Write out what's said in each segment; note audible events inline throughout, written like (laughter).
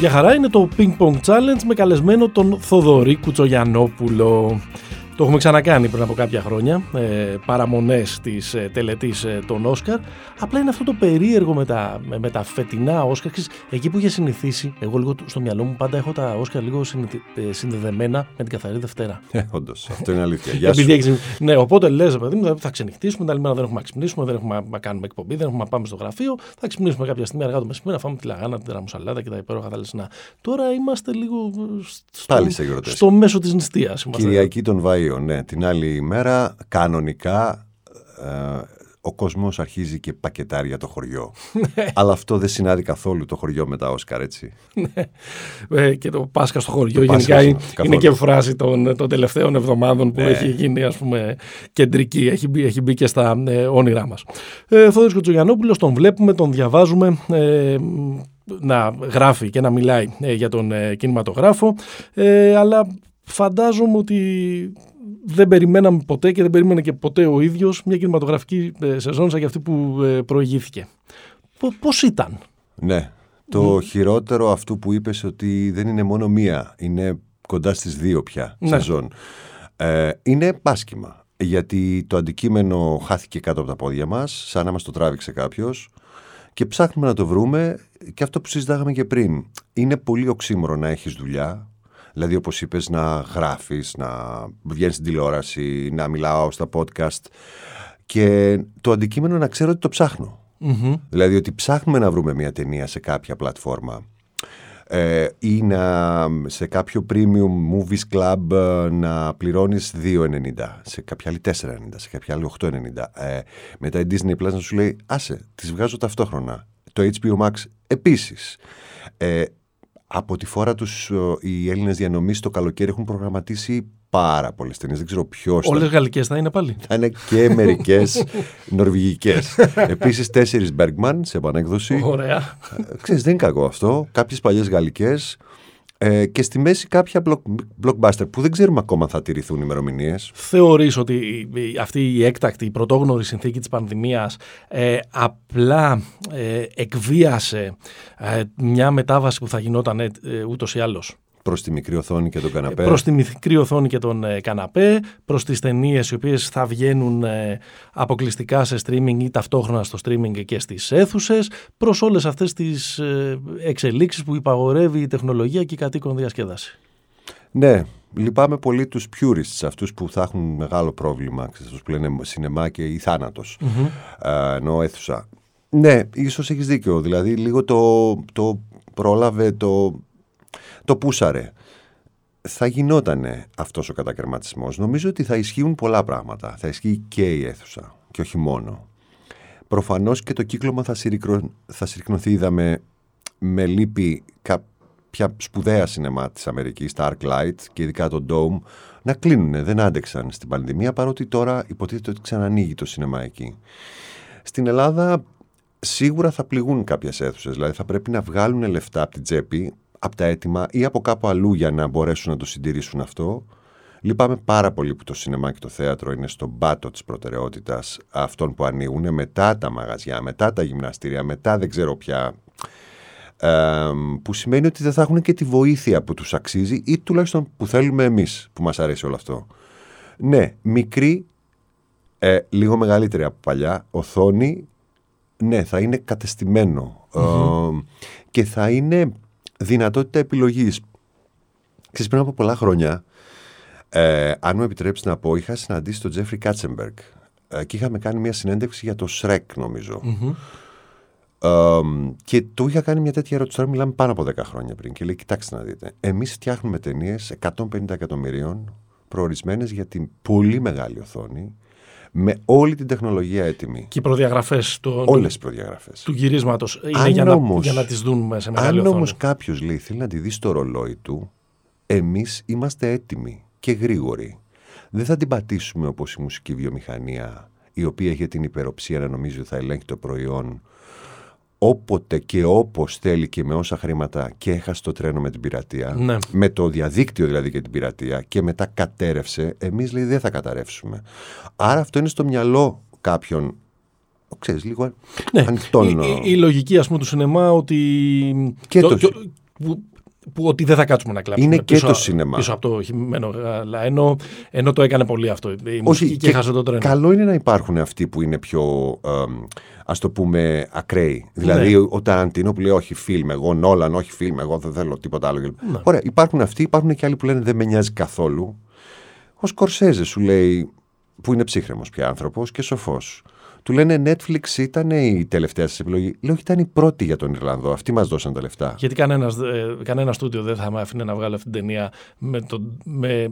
Για χαρά είναι το Ping Pong Challenge με καλεσμένο τον Θοδωρή Κουτσογιανόπουλο. Το έχουμε ξανακάνει πριν από κάποια χρόνια, ε, παραμονές της ε, τελετής ε, των Όσκαρ. Απλά είναι αυτό το περίεργο με τα, με, τα φετινά Όσκαρ. Εκεί που είχε συνηθίσει, εγώ λίγο στο μυαλό μου πάντα έχω τα Όσκαρ λίγο ε, συνδεδεμένα με την καθαρή Δευτέρα. Ε, όντως, αυτό είναι αλήθεια. Γεια σου. Έχεις, ναι, οπότε λες, παιδί μου, θα ξενυχτήσουμε, τα άλλη μέρα δεν έχουμε να ξυπνήσουμε, δεν έχουμε να κάνουμε εκπομπή, δεν έχουμε να πάμε στο γραφείο. Θα ξυπνήσουμε κάποια στιγμή αργά το μεσημέρι, να φάμε τη λαγάνα, την ραμουσαλάδα και τα υπέροχα θαλασσινά. Τώρα είμαστε λίγο στο, Πάλι στο μέσο της νηστείας. Κυριακή των Βάιων ναι. Την άλλη ημέρα, κανονικά, ε, ο κόσμος αρχίζει και πακετάρει για το χωριό. Ναι. Αλλά αυτό δεν συνάδει καθόλου το χωριό με τα Όσκαρ, έτσι. Ναι. Ε, και το Πάσχα στο χωριό γενικά είναι, είναι και φράση των, των τελευταίων εβδομάδων που Ναι. έχει γίνει ας πούμε κεντρική, έχει μπει, έχει μπει και στα ε, όνειρά μας. Ε, Θόδωρης Κοτσογιαννόπουλος, τον βλέπουμε, τον διαβάζουμε, ε, να γράφει και να μιλάει ε, για τον ε, κινηματογράφο, ε, αλλά φαντάζομαι ότι δεν περιμέναμε ποτέ και δεν περίμενε και ποτέ ο ίδιος μια κινηματογραφική ε, σεζόν σαν και αυτή που ε, προηγήθηκε. Πο- Πώς ήταν; Ναι. Το χειρότερο αυτού που είπες ότι δεν είναι μόνο μία, είναι κοντά στις δύο πια Ναι. σεζόν. Ε, είναι πάσχημα. Γιατί το αντικείμενο χάθηκε κάτω από τα πόδια μας, σαν να μας το τράβηξε κάποιος και ψάχνουμε να το βρούμε και αυτό που συζητάγαμε και πριν. Είναι πολύ οξύμορο να έχεις δουλειά, δηλαδή όπως είπες να γράφεις, να βγαίνεις στην τηλεόραση, να μιλάω στα podcast. Και το αντικείμενο να ξέρω ότι το ψάχνω. Μμμ. Δηλαδή ότι ψάχνουμε να βρούμε μια ταινία σε κάποια πλατφόρμα. Ε, ή να, σε κάποιο premium movies club ε, να πληρώνεις 2,90 σε κάποια άλλη 4,90 σε κάποια άλλη 8,90 ε, μετά η Disney Plus να σου λέει άσε τις βγάζω ταυτόχρονα το HBO Max επίσης. Ε, από τη φορά τους ε, οι Έλληνες διανομής το καλοκαίρι έχουν προγραμματίσει πάρα πολλές ταινίες δεν ξέρω ποιος θα Όλες γαλλικές θα είναι πάλι. θα είναι και μερικές (laughs) νορβηγικές. Επίσης, τέσσερις Bergman σε επανέκδοση. Ωραία. Ε, Ξέρεις, δεν είναι κακό αυτό. Κάποιες παλιές γαλλικές. Ε, και στη μέση κάποια block, blockbuster που δεν ξέρουμε ακόμα αν θα τηρηθούν ημερομηνίες. Θεωρείς ότι η- η- αυτή η έκτακτη, η πρωτόγνωρη συνθήκη της πανδημίας ε, απλά ε, εκβίασε ε, μια μετάβαση που θα γινόταν ε, ε, ούτως ή άλλως; Προς τη μικρή οθόνη και τον καναπέ. Προς τη μικρή οθόνη και τον ε, καναπέ, προς τις ταινίες οι οποίες θα βγαίνουν ε, αποκλειστικά σε streaming ή ταυτόχρονα στο streaming και στις αίθουσες, προς όλες αυτές τις ε, εξελίξεις που υπαγορεύει η τεχνολογία και η κατοίκον διασκέδαση. Ναι, λυπάμαι πολύ τους purists, αυτούς που θα έχουν μεγάλο πρόβλημα. Ξέρεις, αυτούς που λένε σινεμά και ή θάνατος. Ε, ενώ αίθουσα. Ναι, ίσως έχεις δίκιο. Δηλαδή λίγο το, το πρόλαβε, το, το πούσαρε. Θα γινότανε αυτός ο κατακαιρματισμός. Νομίζω ότι θα ισχύουν πολλά πράγματα. Θα ισχύει και η αίθουσα και όχι μόνο. Προφανώς και το κύκλωμα θα, συρρικρω... θα συρρυκνωθεί. Είδαμε με λύπη κάποια σπουδαία σινεμά της Αμερικής, τα Arclight και ειδικά το Dome, να κλείνουν. Δεν άντεξαν στην πανδημία, παρότι τώρα υποτίθεται ότι ξανανοίγει το σινεμά εκεί. Στην Ελλάδα σίγουρα θα πληγούν κάποιες αίθουσες, δηλαδή θα πρέπει να βγάλουν λεφτά από την τσέπη, από τα έτοιμα ή από κάπου αλλού για να μπορέσουν να το συντηρήσουν αυτό. Λυπάμαι πάρα πολύ που το σινεμά και το θέατρο είναι στον πάτο της προτεραιότητας αυτών που ανοίγουν μετά τα μαγαζιά, μετά τα γυμναστήρια, μετά δεν ξέρω πια ε, που σημαίνει ότι δεν θα έχουν και τη βοήθεια που τους αξίζει ή τουλάχιστον που θέλουμε εμείς που μας αρέσει όλο αυτό. Ναι, μικρή, ε, λίγο μεγαλύτερη από παλιά, οθόνη, ναι, θα είναι κατεστημένο ε, και θα είναι δυνατότητα επιλογής. Ξέρεις, πριν από πολλά χρόνια, ε, αν μου επιτρέψεις να πω, είχα συναντήσει τον Τζέφρι Κάτσεμπεργκ ε, και είχαμε κάνει μια συνέντευξη για το Σρέκ, νομίζω. Ε, και του είχα κάνει μια τέτοια ερώτηση. Τώρα μιλάμε πάνω από 10 χρόνια πριν. Και λέει: Κοιτάξτε να δείτε. Εμείς φτιάχνουμε ταινίες 150 εκατομμυρίων προορισμένες για την πολύ μεγάλη οθόνη με όλη την τεχνολογία έτοιμη. Και οι προδιαγραφές του, Όλες τι προδιαγραφές. του γυρίσματος είναι Αν για, να, όμως- για να τις δουν σε μεγάλη Αν οθόνη. όμως κάποιος λέει θέλει να τη δει στο ρολόι του, εμείς είμαστε έτοιμοι και γρήγοροι. Δεν θα την πατήσουμε όπως η μουσική βιομηχανία, η οποία έχει την υπεροψία να νομίζει ότι θα ελέγχει το προϊόν όποτε και όπως θέλει και με όσα χρήματα και έχασε το τρένο με την πειρατεία, Ναι. με το διαδίκτυο δηλαδή και την πειρατεία και μετά κατέρευσε, εμείς λέει δεν θα καταρρεύσουμε. Άρα αυτό είναι στο μυαλό κάποιον, ξέρεις, λίγο Ναι. ανοιχτών. Η, η- η λογική ας πούμε του σινεμά ότι Και το- το- το- που που ότι δεν θα κάτσουμε να κλάψουμε. Είναι πίσω, και το σινεμά. Πίσω από το χειμμένο γάλα. Ενώ, ενώ το έκανε πολύ αυτό. Η μουσική και, χάσε το τρένο. Καλό είναι να υπάρχουν αυτοί που είναι πιο. Ε, Α το πούμε ακραίοι. Δηλαδή, Ναι. ο Ταραντίνο που λέει Όχι, φιλμ, εγώ, Νόλαν, όχι, φιλμ, εγώ δεν θέλω τίποτα άλλο. Ναι. Ωραία, υπάρχουν αυτοί, υπάρχουν και άλλοι που λένε Δεν με νοιάζει καθόλου. Ο Σκορσέζε σου λέει, που είναι ψύχρεμος πια άνθρωπος και σοφός. Του λένε Netflix ήταν η τελευταία σας επιλογή. Λέω, όχι, ήταν η πρώτη για τον Ιρλανδό. Αυτοί μας δώσαν τα λεφτά. Γιατί κανένας ε, κανένα στούντιο δεν θα με άφηνε να βγάλω αυτή την ταινία με τον, με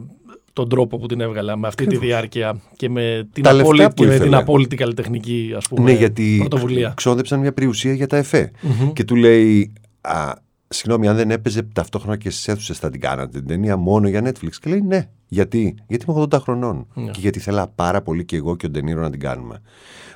τον τρόπο που την έβγαλα, με αυτή τη διάρκεια και με την, Τα λεφτά απόλυτη, που και με ήθελε. την απόλυτη καλλιτεχνική ας πούμε, Ναι, γιατί πρωτοβουλία. ξόδεψαν μια περιουσία για τα εφέ. Και του λέει, α, συγγνώμη, αν δεν έπαιζε ταυτόχρονα και στις αίθουσες θα την κάνατε την ταινία μόνο για Netflix. Και λέει, ναι. Γιατί, γιατί είμαι 80 χρονών. Ναι. Και γιατί θέλα πάρα πολύ και εγώ και ο Ντενίρο να την κάνουμε.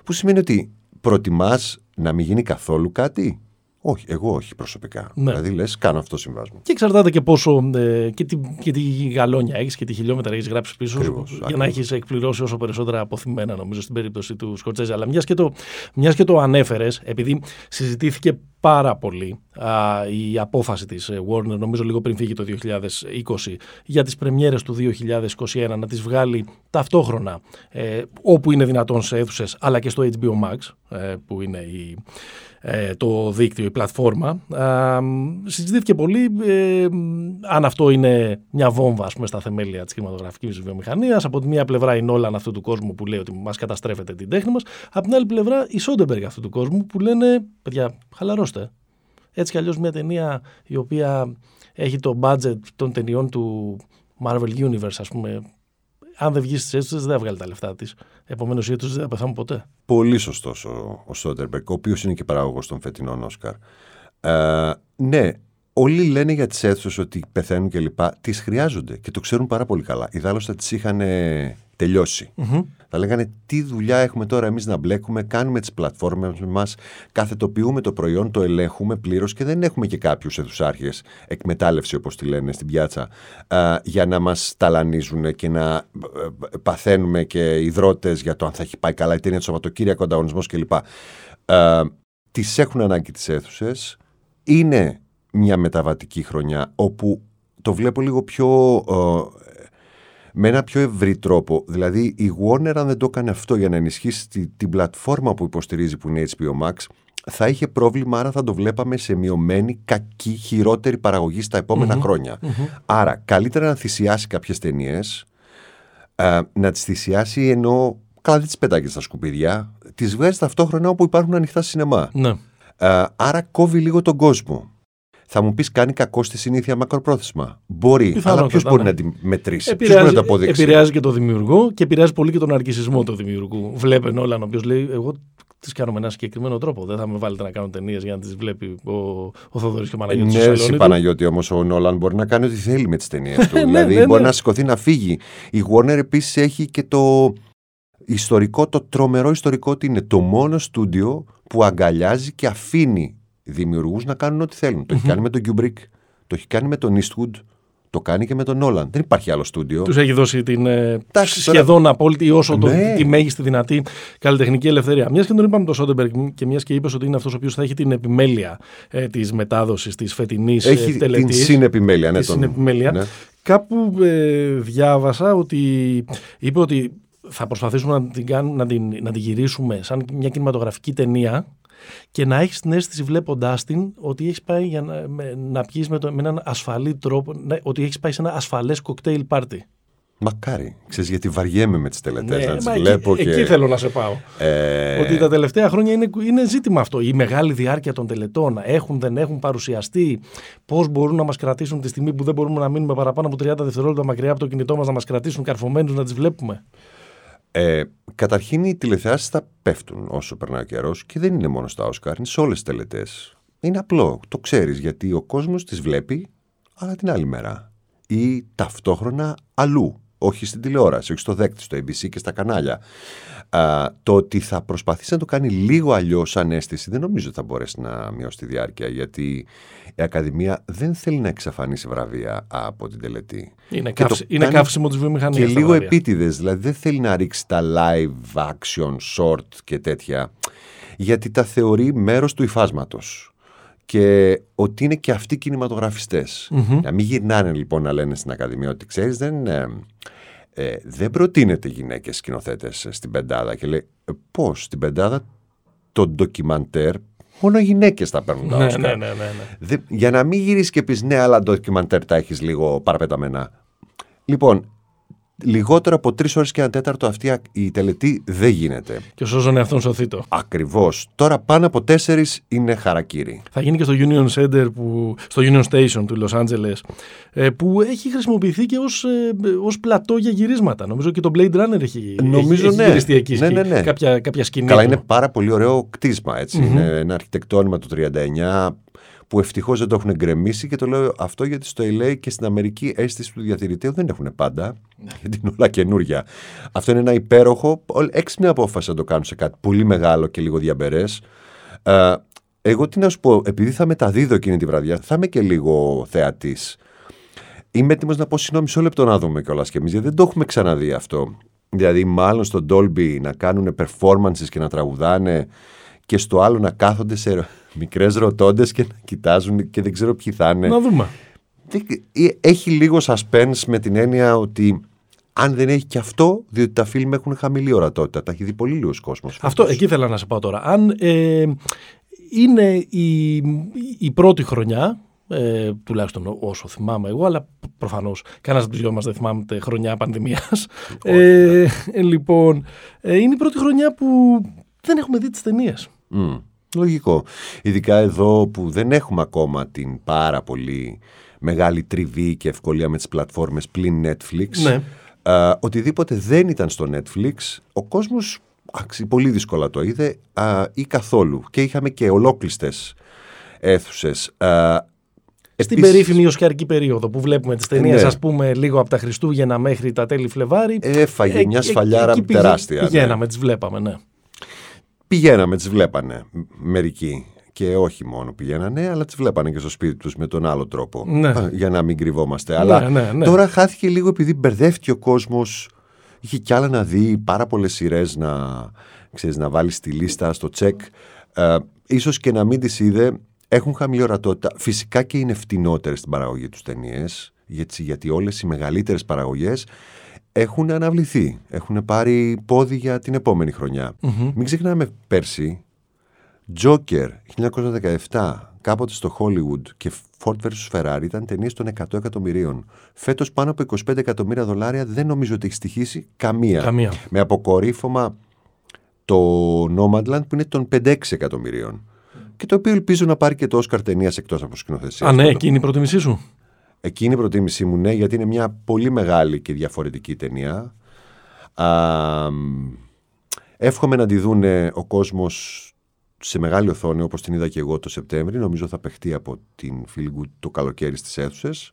Που σημαίνει ότι προτιμάς να μην γίνει καθόλου κάτι; Όχι, εγώ όχι προσωπικά. Ναι. Δηλαδή λες, κάνω αυτό το συμβάσμα. Και εξαρτάται και πόσο. Ε, και, τι, και τι γαλόνια έχεις και τι χιλιόμετρα έχεις γράψει πίσω σου, Ακριβώς, για ακριβώς. να έχεις εκπληρώσει όσο περισσότερα αποθυμένα, νομίζω, στην περίπτωση του Σκορτσέζα. Αλλά μιας και το, μιας και το ανέφερες, επειδή συζητήθηκε πάρα πολύ α, η απόφαση της ε, Warner, νομίζω λίγο πριν φύγει το 2020, για τις πρεμιέρες του 2021 να τις βγάλει ταυτόχρονα ε, όπου είναι δυνατόν σε αίθουσες, αλλά και στο HBO Max, ε, που είναι η, ε, το δίκτυο, η πλατφόρμα. Α, συζητήθηκε πολύ ε, αν αυτό είναι μια βόμβα ας πούμε, στα θεμέλια της κινηματογραφικής βιομηχανίας. Από τη μία πλευρά οι Νόλαν αυτού του κόσμου που λέει ότι μας καταστρέφετε την τέχνη μας. Από την άλλη πλευρά οι Σόντεμπεργκ αυτού του κόσμου που λένε παιδιά χαλαρώστε. Έτσι κι αλλιώς μια ταινία η οποία έχει το budget των ταινιών του Marvel Universe ας πούμε αν δεν βγεις στι αίθουσε, δεν θα βγάλει τα λεφτά της. Επομένως, οι αίθουσε δεν θα πεθάνουν ποτέ. Πολύ σωστός ο, ο Σόντερμπεργκ, ο οποίος είναι και παράγωγος των φετινών Όσκαρ. Ε, ναι, όλοι λένε για τις αίθουσες ότι πεθαίνουν κλπ. Τις χρειάζονται και το ξέρουν πάρα πολύ καλά. Ιδάλως θα τις είχαν ε, τελειώσει. Θα λέγανε τι δουλειά έχουμε τώρα εμείς να μπλέκουμε, κάνουμε τις πλατφόρμες μας, καθετοποιούμε το προϊόν, το ελέγχουμε πλήρως και δεν έχουμε και κάποιους αιθουσάρχες εκμετάλλευση, όπως τη λένε στην πιάτσα, α, για να μας ταλανίζουν και να ε, ε, παθαίνουμε και υδρότες για το αν θα έχει πάει καλά η ταινία του Σαββατοκύριακο, ανταγωνισμός κλπ. Τις έχουν ανάγκη τις αίθουσες. Είναι μια μεταβατική χρονιά όπου το βλέπω λίγο πιο ε, με ένα πιο ευρύ τρόπο. Δηλαδή, η Warner, αν δεν το έκανε αυτό για να ενισχύσει τη- την πλατφόρμα που υποστηρίζει, που είναι η HBO Max, θα είχε πρόβλημα, άρα θα το βλέπαμε σε μειωμένη, κακή, χειρότερη παραγωγή στα επομενα χρόνια. Άρα, καλύτερα να θυσιάσει κάποιες ταινίες, να τις θυσιάσει ενώ. Καλά, δεν τις πετάγεις στα σκουπίδια. Τις βγάζεις ταυτόχρονα όπου υπάρχουν ανοιχτά σινεμά. Ναι. Ε, άρα κόβει λίγο τον κόσμο. Θα μου πεις, κάνει κακό στη συνήθεια μακροπρόθεσμα. Μπορεί, αλλά Πιθανότατα, ποιος μπορεί ναι. να τη μετρήσει, ποιος μπορεί να το αποδείξει; επηρεάζει και το δημιουργό και επηρεάζει πολύ και τον αρκισισμό του δημιουργού. Βλέπε όλα ο οποίο λέει: Εγώ τις κάνω με ένα συγκεκριμένο τρόπο. Δεν θα με βάλετε να κάνω ταινίες για να τις βλέπει ο, ο Θοδωρής και ο Παναγιώτης. Ναι, εσύ Παναγιώτη, όμως ο Νόλαν μπορεί να κάνει ό,τι θέλει με τις ταινίες (laughs) του. δηλαδή ναι, μπορεί ναι. να σηκωθεί να φύγει. Η Warner επίσης έχει και το ιστορικό, το τρομερό ιστορικό ότι είναι το μόνο στούντιο που αγκαλιάζει και αφήνει δημιουργούς να κάνουν ό,τι θέλουν. Το έχει κάνει με τον Kubrick, το έχει κάνει με τον Eastwood, το κάνει και με τον Νόλαν. Δεν υπάρχει άλλο στούντιο. Τους έχει δώσει την ε, Εντάξει, τώρα- σχεδόν απόλυτη ή όσο το, Ναι. τη μέγιστη δυνατή καλλιτεχνική ελευθερία. Μιας και τον είπαμε το Σόντεμπεργκ και μιας και είπες ότι είναι αυτός ο οποίος θα έχει την επιμέλεια ε, της μετάδοσης της φετινής ε, Έχει την τελετής. συνεπιμέλεια. Ναι, τη τον- συνεπιμέλεια. ναι. Κάπου ε, διάβασα ότι είπε ότι θα προσπαθήσουμε να την, κάνουμε, να, την, να την γυρίσουμε σαν μια κινηματογραφική ταινία και να έχεις την αίσθηση βλέποντάς την ότι έχεις πάει για να, με, να πιεις με, το, με έναν ασφαλή τρόπο, ναι, ότι έχεις πάει σε ένα ασφαλές κοκτέιλ πάρτι. Μακάρι. Ξέρεις, γιατί βαριέμαι με τις τελετές να τις μα εκεί- βλέπω. εκεί, και... θέλω να σε πάω. Ε, Ότι τα τελευταία χρόνια είναι, είναι ζήτημα αυτό. Η μεγάλη διάρκεια των τελετών. Έχουν, δεν έχουν παρουσιαστεί. Πώς μπορούν να μας κρατήσουν τη στιγμή που δεν μπορούμε να μείνουμε παραπάνω από 30 δευτερόλεπτα μακριά από το κινητό μας να μας κρατήσουν καρφωμένους να τις βλέπουμε. Ε, καταρχήν οι τηλεθεάσεις θα πέφτουν όσο περνάει ο καιρός και δεν είναι μόνο στα Όσκαρ, είναι σε όλες τις τελετές. Είναι απλό, το ξέρεις γιατί ο κόσμος τις βλέπει, αλλά την άλλη μέρα. Ή ταυτόχρονα αλλού. Όχι στην τηλεόραση, όχι στο δέκτη, στο ABC και στα κανάλια. Α, το ότι θα προσπαθήσει να το κάνει λίγο αλλιώς σαν αίσθηση δεν νομίζω ότι θα μπορέσει να μειώσει τη διάρκεια γιατί η Ακαδημία δεν θέλει να εξαφανίσει βραβεία από την τελετή. Είναι, Και το καύση, είναι κάνει καύσιμο της βιομηχανίας. Και λίγο επίτηδες. Δηλαδή δεν θέλει να ρίξει τα live action, short και τέτοια. Γιατί τα θεωρεί μέρος του υφάσματος. και ότι είναι και αυτοί κινηματογραφιστές. Να μην γυρνάνε λοιπόν να λένε στην Ακαδημία ότι ξέρεις δεν, ε, ε, δεν προτείνεται γυναίκες σκηνοθέτες στην πεντάδα και λέει «Ε, πώς στην πεντάδα το ντοκιμαντέρ μόνο γυναίκες θα παίρνουν τα Ναι, Όσκαρ». ναι, ναι, ναι, ναι. Δε- για να μην γυρίσει και πεις ναι, αλλά ντοκιμαντέρ τα έχεις λίγο παραπεταμένα. Λοιπόν, λιγότερο από τρεις ώρες και ένα τέταρτο αυτή α- η τελετή δεν γίνεται. Και σώζανε αυτόν σωθήτο. Ακριβώς. Τώρα πάνω από τέσσερις είναι χαρακτήρι. Θα γίνει και στο Union Center, που, στο Union Station του Los Angeles, ε, που έχει χρησιμοποιηθεί και ως, ε, ως πλατό για γυρίσματα. Νομίζω και το Blade Runner έχει, Νομίζω, έχει, έχει ναι. γυριστεί εκεί. Ναι, ναι, ναι. Κάποια, κάποια σκηνή. Καλά, του. είναι πάρα πολύ ωραίο κτίσμα. Έτσι. Είναι ένα αρχιτεκτόνημα του 39 που ευτυχώς δεν το έχουν γκρεμίσει και το λέω αυτό γιατί στο LA και στην Αμερική αίσθηση του διατηρητήου δεν έχουν πάντα. (laughs) Γιατί είναι όλα καινούρια. Αυτό είναι ένα υπέροχο, όλ- έξυπνη απόφαση να το κάνουν σε κάτι πολύ μεγάλο και λίγο διαμπερές. Ε, εγώ τι να σου πω, επειδή θα μεταδίδω εκείνη τη βραδιά, θα είμαι και λίγο θεατής. Είμαι έτοιμος να πω συγγνώμη, μισό λεπτό να δούμε κιόλας κι εμείς, γιατί δεν το έχουμε ξαναδεί αυτό. Δηλαδή, μάλλον στο Dolby να κάνουν performances και να τραγουδάνε και στο άλλο να κάθονται σε μικρές ρωτώντες και να κοιτάζουν και δεν ξέρω ποιοι θα είναι. Να δούμε. Δεν- ε, Έχει λίγο suspense με την έννοια ότι αν δεν έχει και αυτό, διότι τα φιλμ έχουν χαμηλή ορατότητα. Τα έχει δει πολύ λίγος κόσμος. Αυτό, εκεί ήθελα να σε πάω τώρα. Αν ε, είναι η, η πρώτη χρονιά, ε, τουλάχιστον όσο θυμάμαι εγώ, αλλά προφανώς κανένας από τους δυο μας δεν θυμάμαι χρονιά πανδημίας. Ε, ε, λοιπόν, ε, είναι η πρώτη χρονιά που δεν έχουμε δει τις ταινίες. Μμ, λογικό. Ειδικά εδώ που δεν έχουμε ακόμα την πάρα πολύ μεγάλη τριβή και ευκολία με τις πλατφόρμες πλην Netflix. Ναι. Α, οτιδήποτε δεν ήταν στο Netflix, ο κόσμος αξι, πολύ δύσκολα το είδε α, ή καθόλου. Και είχαμε και ολόκλειστες αίθουσες. Α, Στην επίσης, περίφημη οσκαρική περίοδο που βλέπουμε τις ταινίες, ναι. ας πούμε, λίγο από τα Χριστούγεννα μέχρι τα τέλη Φλεβάρι. Έφαγε ε, μια ε, σφαλιάρα εκεί πηγα- τεράστια, ναι. Πηγαίναμε, τις βλέπαμε, ναι. Πηγαίναμε, τις βλέπανε μ- μερικοί. Και όχι μόνο πηγαίνανε, αλλά τις βλέπανε και στο σπίτι τους με τον άλλο τρόπο. Ναι. Α, Για να μην κρυβόμαστε. αλλά ναι, ναι. τώρα χάθηκε λίγο επειδή μπερδεύτηκε ο κόσμος. Είχε κι άλλα να δει, πάρα πολλές σειρές να, ξέρεις, να βάλει στη λίστα, στο τσεκ. Ε, ίσως και να μην τις είδε, έχουν χαμηλή ορατότητα. Φυσικά και είναι φτηνότερες στην παραγωγή τους ταινίες, γιατί, γιατί όλες οι μεγαλύτερες παραγωγές έχουν αναβληθεί. Έχουν πάρει πόδι για την επόμενη χρονιά. Μην ξεχνάμε πέρσι, Joker 1917, κάποτε στο Hollywood και Ford vs. Ferrari ήταν ταινίες των 100 εκατομμυρίων. Φέτος πάνω από 25 εκατομμύρια δολάρια δεν νομίζω ότι έχει στοιχήσει καμία. Καμία. Με αποκορύφωμα το Nomadland που είναι των 5-6 εκατομμυρίων. Και το οποίο ελπίζω να πάρει και το Oscar ταινίας εκτός από σκηνοθεσία. Α, ναι, εκείνη η προτιμήσή σου. Εκείνη η προτίμησή μου, ναι, γιατί είναι μια πολύ μεγάλη και διαφορετική ταινία. Α, μ, εύχομαι να τη δούνε ο κόσμος σε μεγάλη οθόνη όπως την είδα και εγώ το Σεπτέμβρη. Νομίζω θα παιχτεί από την Feel Good το καλοκαίρι στις αίθουσες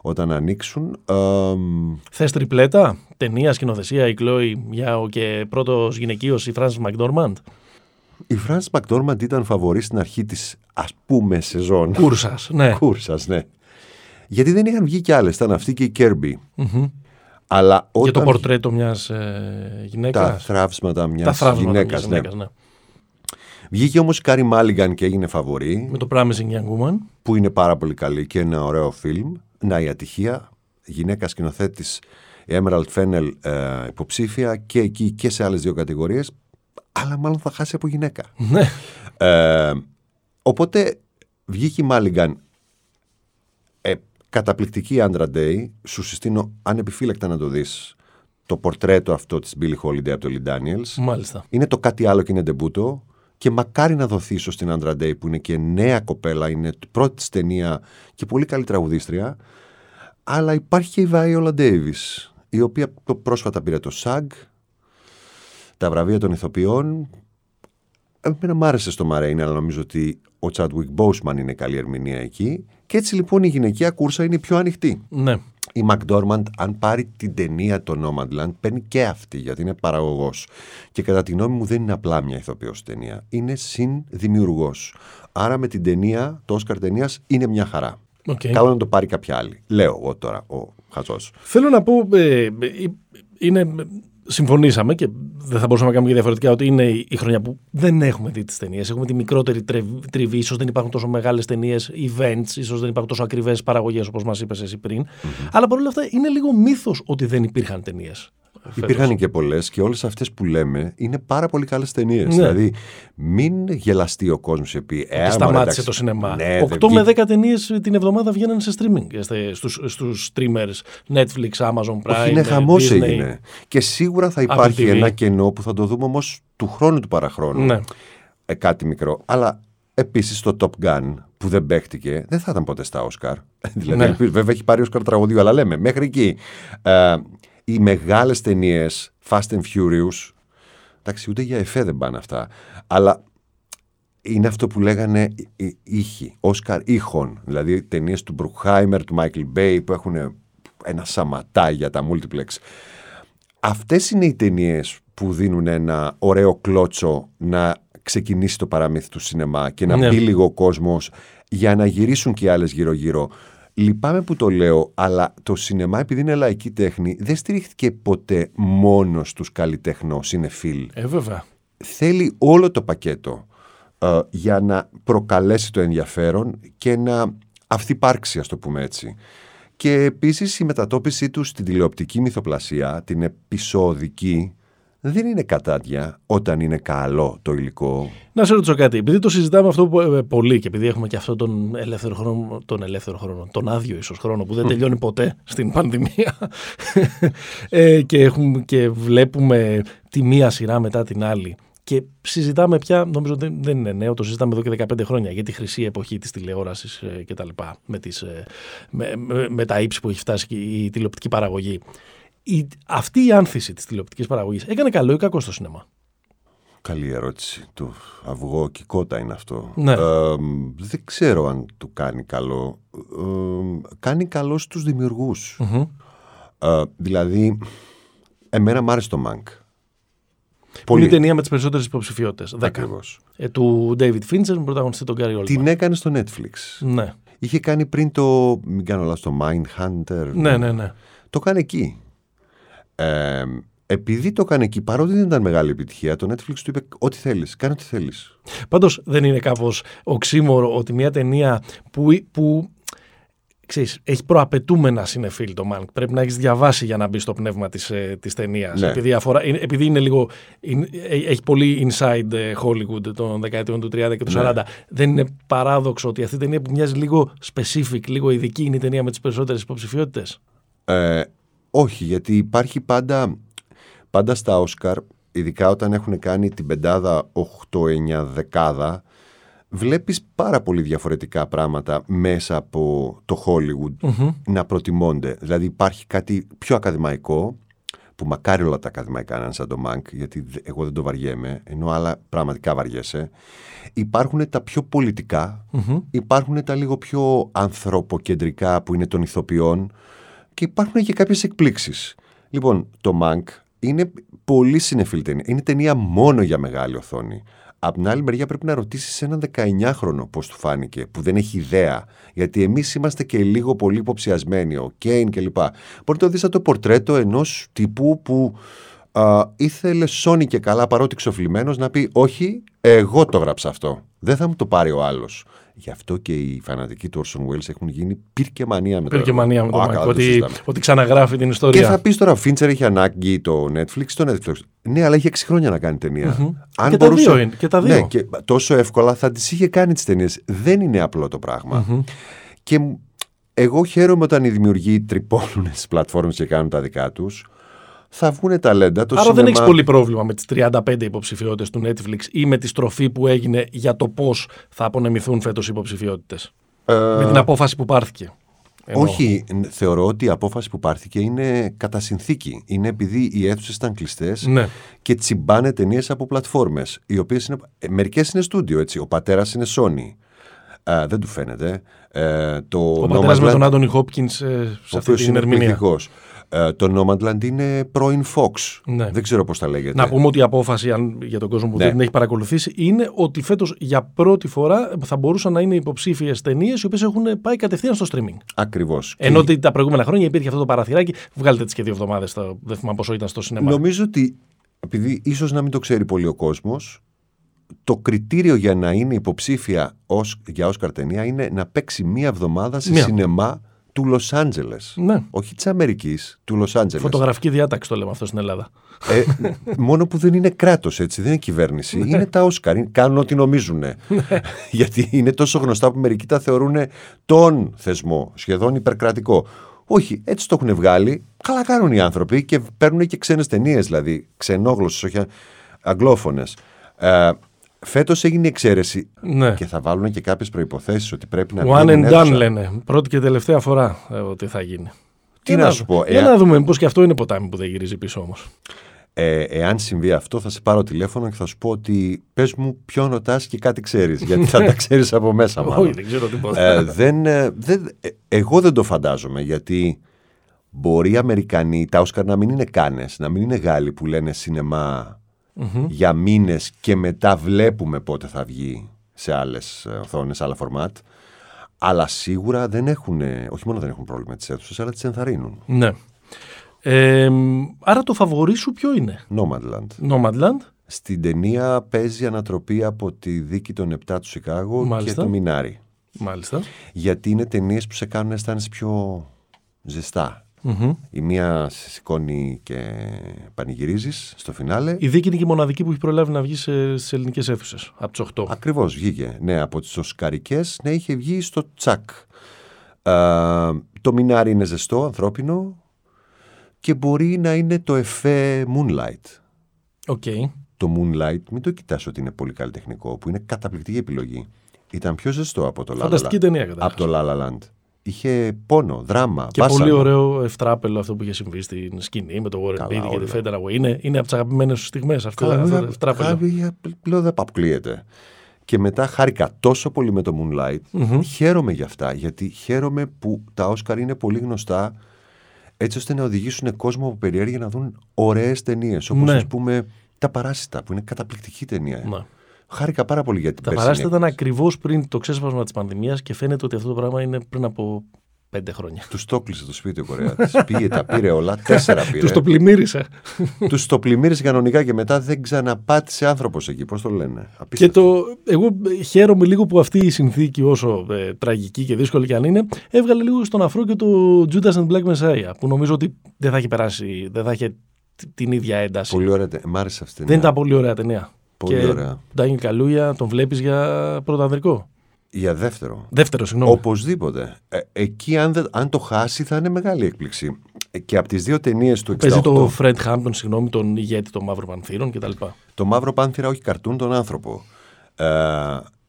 όταν ανοίξουν. Α, μ, Θες τριπλέτα, ταινία, σκηνοθεσία, η Chloe Μιάου και πρώτος γυναικείος η Frances McDormand; η Frances McDormand ήταν φαβορή στην αρχή της ας πούμε σεζόν. Κούρσας, ναι. Κούρσας, ναι. Γιατί δεν είχαν βγει κι άλλες, ήταν αυτή και η Kirby. Μμμ. Αλλά Για το όταν πορτρέτο μιας ε, τα γυναίκας. θραύσματα μιας Τα θραύσματα γυναίκας, μιας ναι. γυναίκας, ναι. Βγήκε όμως η Κάρι Μάλιγκαν και έγινε φαβορή, Με το Promising Young Woman. που είναι πάρα πολύ καλή και ένα ωραίο φιλμ. Να η ατυχία, γυναίκα σκηνοθέτης η Emerald Fennell ε, υποψήφια και εκεί και σε άλλες δύο κατηγορίες, αλλά μάλλον θα χάσει από γυναίκα. Ναι. Ε, οπότε βγήκε η Μάλιγκαν ε, καταπληκτική Άντρα Day. Σου συστήνω ανεπιφύλακτα να το δεις το πορτρέτο αυτό της Billie Holiday από το Lee Daniels. Μάλιστα. Είναι το κάτι άλλο και είναι ντεμπούτο. Και μακάρι να δοθεί ίσως στην Άντρα Day που είναι και νέα κοπέλα, είναι η πρώτη της ταινία και πολύ καλή τραγουδίστρια. Αλλά υπάρχει και η Viola Davis, η οποία το πρόσφατα πήρε το SAG, τα βραβεία των ηθοποιών. Εμένα μ' άρεσε στο Ma Rainey, αλλά νομίζω ότι ο Chadwick Boseman είναι καλή ερμηνεία εκεί. Και έτσι λοιπόν η γυναικεία κούρσα είναι η πιο ανοιχτή. Ναι. Η McDormand, αν πάρει την ταινία το Nomadland, παίρνει και αυτή γιατί είναι παραγωγός. Και κατά τη γνώμη μου δεν είναι απλά μια ηθοποιός ταινία. Είναι συνδημιουργός. Άρα με την ταινία, το Oscar ταινία είναι μια χαρά. Οκ. Καλό να το πάρει κάποια άλλη. Λέω εγώ τώρα, ο χαζός. Θέλω να πω, ε, ε, είναι συμφωνήσαμε και δεν θα μπορούσαμε να κάνουμε και διαφορετικά ότι είναι η χρονιά που δεν έχουμε δει τις ταινίες. Έχουμε τη μικρότερη τριβή. σω δεν υπάρχουν τόσο μεγάλες ταινίες, events, ίσως δεν υπάρχουν τόσο ακριβές παραγωγές όπως μας είπες εσύ πριν. Mm-hmm. Αλλά παρόλα αυτά είναι λίγο μύθος ότι δεν υπήρχαν ταινίες. Υπήρχαν και πολλές και όλες αυτές που λέμε είναι πάρα πολύ καλές ταινίες. Ναι. Δηλαδή, μην γελαστεί ο κόσμος επί. Ε, σταμάτησε το σινεμά. Ναι, 8 με 10 ταινίες την εβδομάδα βγαίνουν σε streaming. Στους streamers Netflix, Amazon Prime. Όχι, είναι χαμός έγινε. Και σίγουρα θα υπάρχει ένα κενό που θα το δούμε όμως του χρόνου του παραχρόνου. Ναι. Ε, κάτι μικρό. Αλλά επίσης το Top Gun που δεν παίχτηκε, δεν θα ήταν ποτέ στα Όσκαρ. (laughs) δηλαδή, ναι. βέβαια έχει πάρει Όσκαρ τραγωδίου, αλλά λέμε μέχρι εκεί. Ε, οι μεγάλες ταινίες Fast and Furious, εντάξει ούτε για εφέ δεν πάνε αυτά, αλλά είναι αυτό που λέγανε ήχοι, Όσκαρ ήχων, δηλαδή ταινίες του Μπρουκχάιμερ, του Μάικλ Μπέι που έχουν ένα σαματά για τα multiplex. Αυτές είναι οι ταινίες που δίνουν ένα ωραίο κλότσο να ξεκινήσει το παραμύθι του σινεμά και να ναι. μπει λίγο ο κόσμος για να γυρίσουν και άλλες γύρω-γύρω. Λυπάμαι που το λέω, αλλά το σινεμά επειδή είναι λαϊκή τέχνη δεν στηρίχθηκε ποτέ μόνο στους καλλιτεχνο-σινεφίλ. Ε, βέβαια. Θέλει όλο το πακέτο ε, για να προκαλέσει το ενδιαφέρον και να αυθυπάρξει, ας το πούμε έτσι. Και επίσης η μετατόπιση του στην τηλεοπτική μυθοπλασία, την επεισοδική, δεν είναι κατάδια όταν είναι καλό το υλικό. Να σε ρωτήσω κάτι. Επειδή το συζητάμε αυτό ε, πολύ και επειδή έχουμε και αυτό τον ελεύθερο χρόνο, τον ελεύθερο χρόνο, τον άδειο ίσως χρόνο που δεν τελειώνει ποτέ στην πανδημία (laughs) ε, και, έχουμε, και βλέπουμε τη μία σειρά μετά την άλλη και συζητάμε πια, νομίζω δεν, δεν είναι νέο, το συζητάμε εδώ και 15 χρόνια για τη χρυσή εποχή της τηλεόρασης ε, και τα λοιπά, με, τις, ε, με, με, με, τα ύψη που έχει φτάσει η τηλεοπτική παραγωγή η, αυτή η άνθηση της τηλεοπτικής παραγωγής έκανε καλό ή κακό στο σινεμά; Καλή ερώτηση. Το αυγό και κότα είναι αυτό. Ναι. δεν ξέρω αν του κάνει καλό. κάνει καλό στους δημιουργους ε, δηλαδή, εμένα μου άρεσε το Μάνκ. Πολύ. Είναι η ταινία με τις περισσότερες υποψηφιότητες. Ακριβώς. Ε, του David Fincher, πρωταγωνιστή τον Gary Oldman. Την έκανε στο Netflix. Ναι. Είχε κάνει πριν το. Μην κάνω λάθος, το Mindhunter. Ναι, ναι, ναι. Το έκανε εκεί. Ε, επειδή το έκανε εκεί, παρότι δεν ήταν μεγάλη επιτυχία, το Netflix του είπε: Ό,τι θέλεις, κάνε ό,τι θέλεις. Πάντως δεν είναι κάπως οξύμορο ότι μια ταινία που, που ξέρεις, έχει προαπαιτούμενα συνεφίλ το Mank. Πρέπει να έχεις διαβάσει για να μπει στο πνεύμα της ε, της ταινίας. Ναι. Επειδή, επειδή είναι λίγο. Ε, έχει πολύ inside ε, Hollywood των δεκαετιών του 30 και του ναι. 40. Δεν είναι παράδοξο ότι αυτή η ταινία που μοιάζει λίγο specific, λίγο ειδική, είναι η ταινία με τις περισσότερες υποψηφιότητες. Ε, όχι, γιατί υπάρχει πάντα, πάντα στα Όσκαρ, ειδικά όταν έχουν κάνει την πεντάδα 8-9 δεκάδα, βλέπεις πάρα πολύ διαφορετικά πράγματα μέσα από το Hollywood να προτιμώνται. Δηλαδή υπάρχει κάτι πιο ακαδημαϊκό, που μακάρι όλα τα ακαδημαϊκά να είναι σαν το Μάνκ, γιατί εγώ δεν το βαριέμαι, ενώ άλλα πραγματικά βαριέσαι. Υπάρχουν τα πιο πολιτικα υπάρχουν τα λίγο πιο ανθρωποκεντρικά που είναι των ηθοποιών, και υπάρχουν και κάποιες εκπλήξεις. Λοιπόν, το Mank είναι πολύ σινεφίλ ταινία. Είναι ταινία μόνο για μεγάλη οθόνη. Απ' την άλλη μεριά πρέπει να ρωτήσεις έναν 19χρονο πώς του φάνηκε, που δεν έχει ιδέα. Γιατί εμείς είμαστε και λίγο πολύ υποψιασμένοι, ο Κέιν κλπ. Μπορεί να δει το πορτρέτο ενός τύπου που α, ήθελε σώνει και καλά παρότι ξοφλημένος να πει: Όχι, εγώ το γράψα αυτό. Δεν θα μου το πάρει ο άλλος. Γι' αυτό και οι φανατικοί του Orson Welles έχουν γίνει πυρ και μανία με το Πυρ και μανία με το Mank. Ότι, ότι ξαναγράφει την ιστορία. Και θα πεις τώρα, Φίντσερ έχει ανάγκη το Netflix, το Netflix. Ναι, αλλά έχει 6 χρόνια να κάνει ταινία. Mm-hmm. Αν και, μπορούσε... τα δύο είναι, και τα δύο. Ναι, και τόσο εύκολα θα τις είχε κάνει τις ταινίες. Δεν είναι απλό το πράγμα. Mm-hmm. Και εγώ χαίρομαι όταν οι δημιουργοί τρυπώνουν (laughs) στις πλατφόρμες και κάνουν τα δικά τους θα βγουν ταλέντα. Το Άρα δεν έχεις πολύ πρόβλημα με τις 35 υποψηφιότητες του Netflix ή με τη στροφή που έγινε για το πώς θα απονεμηθούν φέτος οι υποψηφιότητες; Ε... Με την απόφαση που πάρθηκε. Όχι, θεωρώ ότι η απόφαση που πάρθηκε είναι κατά συνθήκη. Είναι επειδή οι αίθουσες ήταν κλειστές ναι. και τσιμπάνε ταινίες από πλατφόρμες. Οι οποίες είναι. Ε, Μερικές είναι στούντιο, έτσι. Ο πατέρας είναι Sony. Ε, δεν του φαίνεται. Ε, το ο πατέρας με τον Άντωνι Χόπκινς σε αυτή την ερμηνεία. Ε, το Nomadland είναι πρώην Fox. Ναι. Δεν ξέρω πώς τα λέγεται. Να πούμε ότι η απόφαση, αν, για τον κόσμο που Ναι. δεν την έχει παρακολουθήσει, είναι ότι φέτος για πρώτη φορά θα μπορούσαν να είναι υποψήφιες ταινίες οι οποίες έχουν πάει κατευθείαν στο streaming. Ακριβώς. Ενώ Και ότι τα προηγούμενα χρόνια υπήρχε αυτό το παραθυράκι. Βγάλετε τις και δύο εβδομάδες, δεν θυμάμαι πόσο ήταν στο σινεμά. Νομίζω ότι, επειδή ίσως να μην το ξέρει πολύ ο κόσμος, το κριτήριο για να είναι υποψήφια ως, για Όσκαρ ταινία είναι να παίξει μία εβδομάδα σε Μία. σινεμά του Λος Άντζελες. Ναι. Όχι της Αμερικής, του Λος Άντζελες. Φωτογραφική διάταξη το λέμε αυτό στην Ελλάδα. Ε, μόνο που δεν είναι κράτος έτσι, δεν είναι κυβέρνηση. είναι τα Όσκαρ, είναι- κάνουν ό,τι νομίζουν. (laughs) Γιατί είναι τόσο γνωστά που μερικοί τα θεωρούν τον θεσμό, σχεδόν υπερκρατικό. Όχι, έτσι το έχουν βγάλει. Καλά κάνουν οι άνθρωποι και παίρνουν και ξένες ταινίες, δηλαδή ξενόγλωσσες, όχι αγγλόφωνες. Ε, Φέτος έγινε η εξαίρεση Ναι. και θα βάλουν και κάποιες προποθέσει ότι πρέπει να One βγαίνουν and done αίθουσα. λένε. Πρώτη και τελευταία φορά ε, ότι θα γίνει. Τι Για να σου πω, Για εάν- να δούμε, μήπω και αυτό είναι ποτάμι που δεν γυρίζει πίσω όμως. Ε, εάν συμβεί αυτό, θα σε πάρω τηλέφωνο και θα σου πω ότι πες μου ποιον ρωτάς και κάτι ξέρεις. γιατί θα τα (laughs) ξέρεις από μέσα Όχι, μάλλον. δεν ξέρω τίποτα. ε, δεν, ε, δεν, ε, εγώ δεν το φαντάζομαι γιατί μπορεί οι Αμερικανοί, τα Όσκαρ να μην είναι κάνες, να μην είναι Γάλλοι που λένε σινεμά για μήνες και μετά βλέπουμε πότε θα βγει σε άλλες ε, οθόνες, άλλα φορμάτ. Αλλά σίγουρα δεν έχουν, όχι μόνο δεν έχουν πρόβλημα με τις αίθουσες, αλλά τις ενθαρρύνουν. Ναι. Ε, άρα το φαβορί σου ποιο είναι; Nomadland. Nomadland. Στην ταινία παίζει ανατροπή από τη δίκη των 7 του Σικάγο Μάλιστα. και το Μινάρι. Μάλιστα. Γιατί είναι ταινίες που σε κάνουν να αισθάνεσαι πιο ζεστά. Η μία σε σηκώνει και πανηγυρίζεις στο φινάλε. Η δίκη είναι και η μοναδική που έχει προλάβει να βγει σε, στις ελληνικές αίθουσες. Από τις 8. Ακριβώς βγήκε. Ναι, από τις Οσκαρικές ναι, είχε βγει στο τσακ. Ε, το Μινάρι είναι ζεστό, ανθρώπινο και μπορεί να είναι το εφέ Moonlight. OK. Το Moonlight, μην το κοιτάς ότι είναι πολύ καλλιτεχνικό, που είναι καταπληκτική επιλογή. Ήταν πιο ζεστό από το La La Φανταστική Land. ταινία καταρχάς. Από το La La Land. Είχε πόνο, δράμα, Και βάσανο. πολύ ωραίο ευτράπελο αυτό που είχε συμβεί στην σκηνή με το Warren Καλά, Beatty και τη όλα. Fender Away. Είναι, είναι από τις αγαπημένες σου στιγμές αυτό, Καλά, αυτό βέβαια, το ευτράπελο. κάποια- πλέον δεν αποκλείεται. Και μετά χάρηκα τόσο πολύ με το Moonlight. Χαίρομαι για αυτά, γιατί χαίρομαι που τα Όσκαρ είναι πολύ γνωστά έτσι ώστε να οδηγήσουν κόσμο από περιέργεια να δουν ωραίες ταινίες. Όπως Ναι. ας πούμε τα Παράσιτα, που είναι καταπληκτική ταινία. Ναι. Χάρηκα πάρα πολύ για την Τα περσινή παράστα ήταν ακριβώς πριν το ξέσπασμα της πανδημίας και φαίνεται ότι αυτό το πράγμα είναι πριν από πέντε χρόνια. Τους το κλείσε το σπίτι ο Κορεάτη. Πήγε, τα πήρε όλα. (laughs) Τέσσερα πήρε. Τους το πλημμύρισε. Τους το πλημμύρισε κανονικά και μετά δεν ξαναπάτησε άνθρωπος εκεί. Πώς το λένε; Και Απίστευτο. το, εγώ χαίρομαι λίγο που αυτή η συνθήκη, όσο ε, τραγική και δύσκολη και αν είναι, έβγαλε λίγο στον αφρό και το Judas and Black Messiah, που νομίζω ότι δεν θα έχει περάσει, δεν θα είχε τ- την ίδια ένταση. Πολύ ωραία. τε- Μ' άρεσε αυτή. Δεν ήταν πολύ ωραία ταινία. Πολύ και ωραία. Ντάνιελ Καλούια τον βλέπεις για πρωτοανδρικό; Για δεύτερο. Δεύτερο, συγγνώμη. Οπωσδήποτε. Ε, εκεί, αν, δεν- αν το χάσει, θα είναι μεγάλη έκπληξη. Ε, και από τις δύο ταινίες του 68. Παίζει το Fred Hampton, συγγνώμη, τον ηγέτη των Μαύρων Πανθύρων κτλ. Το Μαύρο Πάνθυρα, όχι καρτούν, τον άνθρωπο. Ε,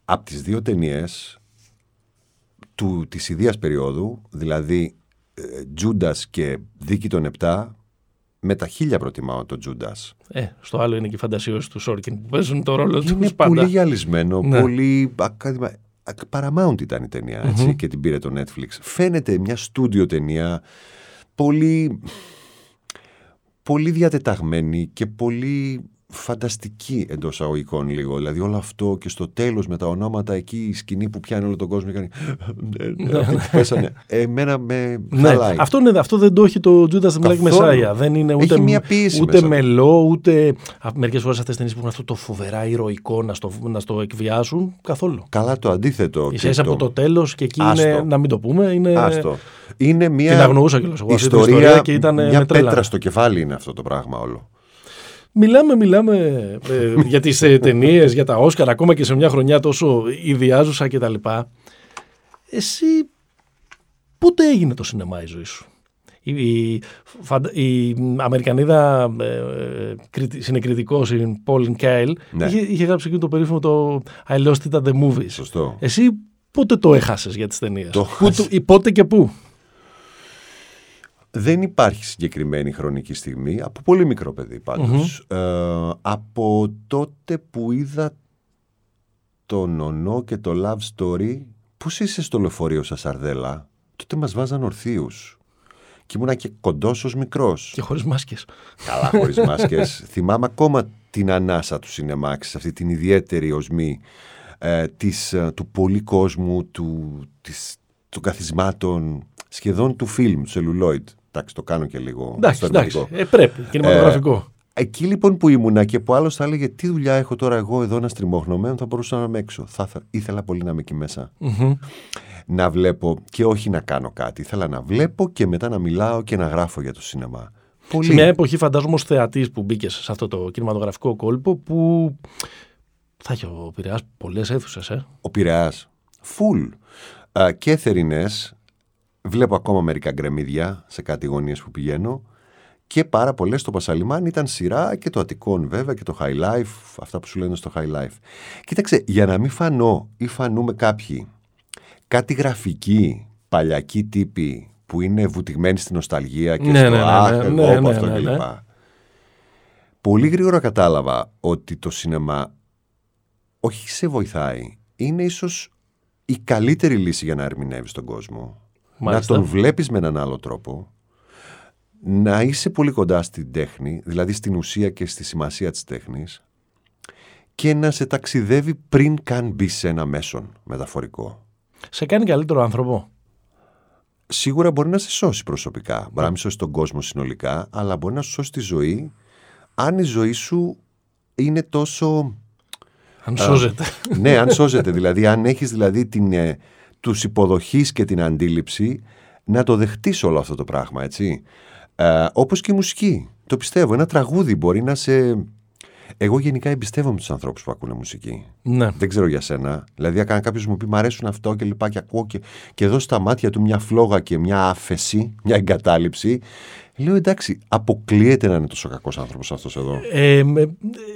από τις δύο ταινίες του, της ιδίας περίοδου, δηλαδή ε, Τζούντας και Δίκη των Επτά, με τα χίλια προτιμάω τον Τζούντας. Ε, στο άλλο είναι και οι φαντασιώσει τους Σόρκιν που παίζουν το ρόλο τους Είναι πάντα. πολύ γυαλισμένο, Ναι. πολύ ακαδημα... Paramount ήταν η ταινία, έτσι, και την πήρε το Netflix. Φαίνεται μια στούντιο ταινία πολύ, πολύ διατεταγμένη και πολύ φανταστική εντός αγωγικών λίγο. Δηλαδή όλο αυτό και στο τέλος με τα ονόματα εκεί η σκηνή που πιάνει όλο τον κόσμο και κάνει «Ναι, ναι, αυτοί που πέσανε. Εμένα με Ναι, χαλάει. αυτό, είναι, αυτό δεν το έχει το Judas and Black Καθόλου. Messiah. Δεν είναι ούτε, Έχει μια πίεση ούτε μέσα. μελό, ούτε. Μερικές φορές αυτές τις ταινίες που έχουν αυτό το φοβερά ηρωικό να στο, να στο εκβιάσουν. Καθόλου. Καλά το αντίθετο. Ίσα και ίσα το- από το τέλος και εκεί Άστο. είναι. Να μην το πούμε. Είναι, Άστο. Είναι μια Την αγνοούσα κιόλας εγώ αυτή την ιστορία, ιστορία και ήταν, ε, μια με τρέλανε. πέτρα στο κεφάλι είναι αυτό το πράγμα όλο. Μιλάμε, μιλάμε ε, για τις ε, ταινίες, για τα Όσκαρ, ακόμα και σε μια χρονιά τόσο ιδιάζουσα κτλ. Εσύ πότε έγινε το σινεμά η ζωή σου; Η, η, φαντα- η Αμερικανίδα ε, ε, κριτι- συνεκριτικός, η Pauline Kael, Ναι. είχε, είχε γράψει εκείνο το περίφημο το I lost it at the movies. Σωστό. Εσύ πότε το έχασες για τις ταινίες; Το Πού το- ή πότε και πού; Δεν υπάρχει συγκεκριμένη χρονική στιγμή, από πολύ μικρό παιδί πάντως. Ε, από τότε που είδα το νονό και το love story, πώς είσαι στο λεωφορείο σας Αρδέλα, τότε μας βάζαν ορθίους. Και ήμουνα και κοντός ως μικρός. Και χωρίς μάσκες. Καλά, χωρίς μάσκες. (laughs) Θυμάμαι ακόμα την ανάσα του Σινεμάξ, αυτή την ιδιαίτερη οσμή ε, της, ε, του πολύ κόσμου, του, της, των καθισμάτων, σχεδόν του φιλμ, του celluloid. Εντάξει, το κάνω και λίγο. Εντάξει, εντάξει. Ε, πρέπει. Κινηματογραφικό. Εκεί λοιπόν που ήμουνα και που άλλο θα έλεγε Τι δουλειά έχω τώρα εγώ εδώ να στριμώχνομαι, θα μπορούσα να είμαι έξω. Θα, θα, ήθελα πολύ να είμαι εκεί μέσα. Να βλέπω και όχι να κάνω κάτι. Ήθελα να βλέπω και μετά να μιλάω και να γράφω για το σινεμά. Πολύ. Σε μια εποχή, φαντάζομαι, ως θεατής που μπήκες σε αυτό το κινηματογραφικό κόλπο, που θα έχει ο Πειραιά πολλές αίθουσες, ε. Ο Πειραιά. Φουλ. και θερινές. Βλέπω ακόμα μερικά γκρεμίδια σε κάτι γωνίες που πηγαίνω και πάρα πολλές στο Πασαλιμάν ήταν σειρά και το Αττικόν βέβαια και το High Life, αυτά που σου λένε στο High Life. Κοίταξε, για να μην φανώ ή φανούμε κάποιοι κάτι γραφική, παλιακή τύπη που είναι βουτυγμένοι στην νοσταλγία και ναι, στο ναι, ναι, αχ, ναι, εγώ ναι, από ναι, αυτό ναι, κλπ. ναι. Πολύ γρήγορα κατάλαβα ότι το σινεμά όχι σε βοηθάει, είναι ίσως η καλύτερη λύση για να ερμηνεύεις τον κόσμο. Μάλιστα. Να τον βλέπεις με έναν άλλο τρόπο, να είσαι πολύ κοντά στην τέχνη, δηλαδή στην ουσία και στη σημασία της τέχνης και να σε ταξιδεύει πριν καν μπει σε ένα μέσον μεταφορικό. Σε κάνει καλύτερο άνθρωπο. Σίγουρα μπορεί να σε σώσει προσωπικά, μπορεί να μην σώσει τον κόσμο συνολικά, αλλά μπορεί να σου σώσει τη ζωή αν η ζωή σου είναι τόσο... Αν σώζεται. ναι, αν σώζεται. Δηλαδή, αν έχεις δηλαδή την, ε, τους υποδοχής και την αντίληψη να το δεχτείς όλο αυτό το πράγμα, έτσι. Ε, όπως και η μουσική. Το πιστεύω. Ένα τραγούδι μπορεί να σε... Εγώ γενικά εμπιστεύομαι τους ανθρώπους που ακούνε μουσική. ναι. Δεν ξέρω για σένα. Δηλαδή, αν κάποιος μου πει Μ' αρέσουν αυτό και λοιπά και ακούω και, και εδώ στα μάτια του μια φλόγα και μια άφεση, μια εγκατάλειψη. Λέω εντάξει, αποκλείεται να είναι τόσο κακός άνθρωπος αυτός εδώ. Ε, με-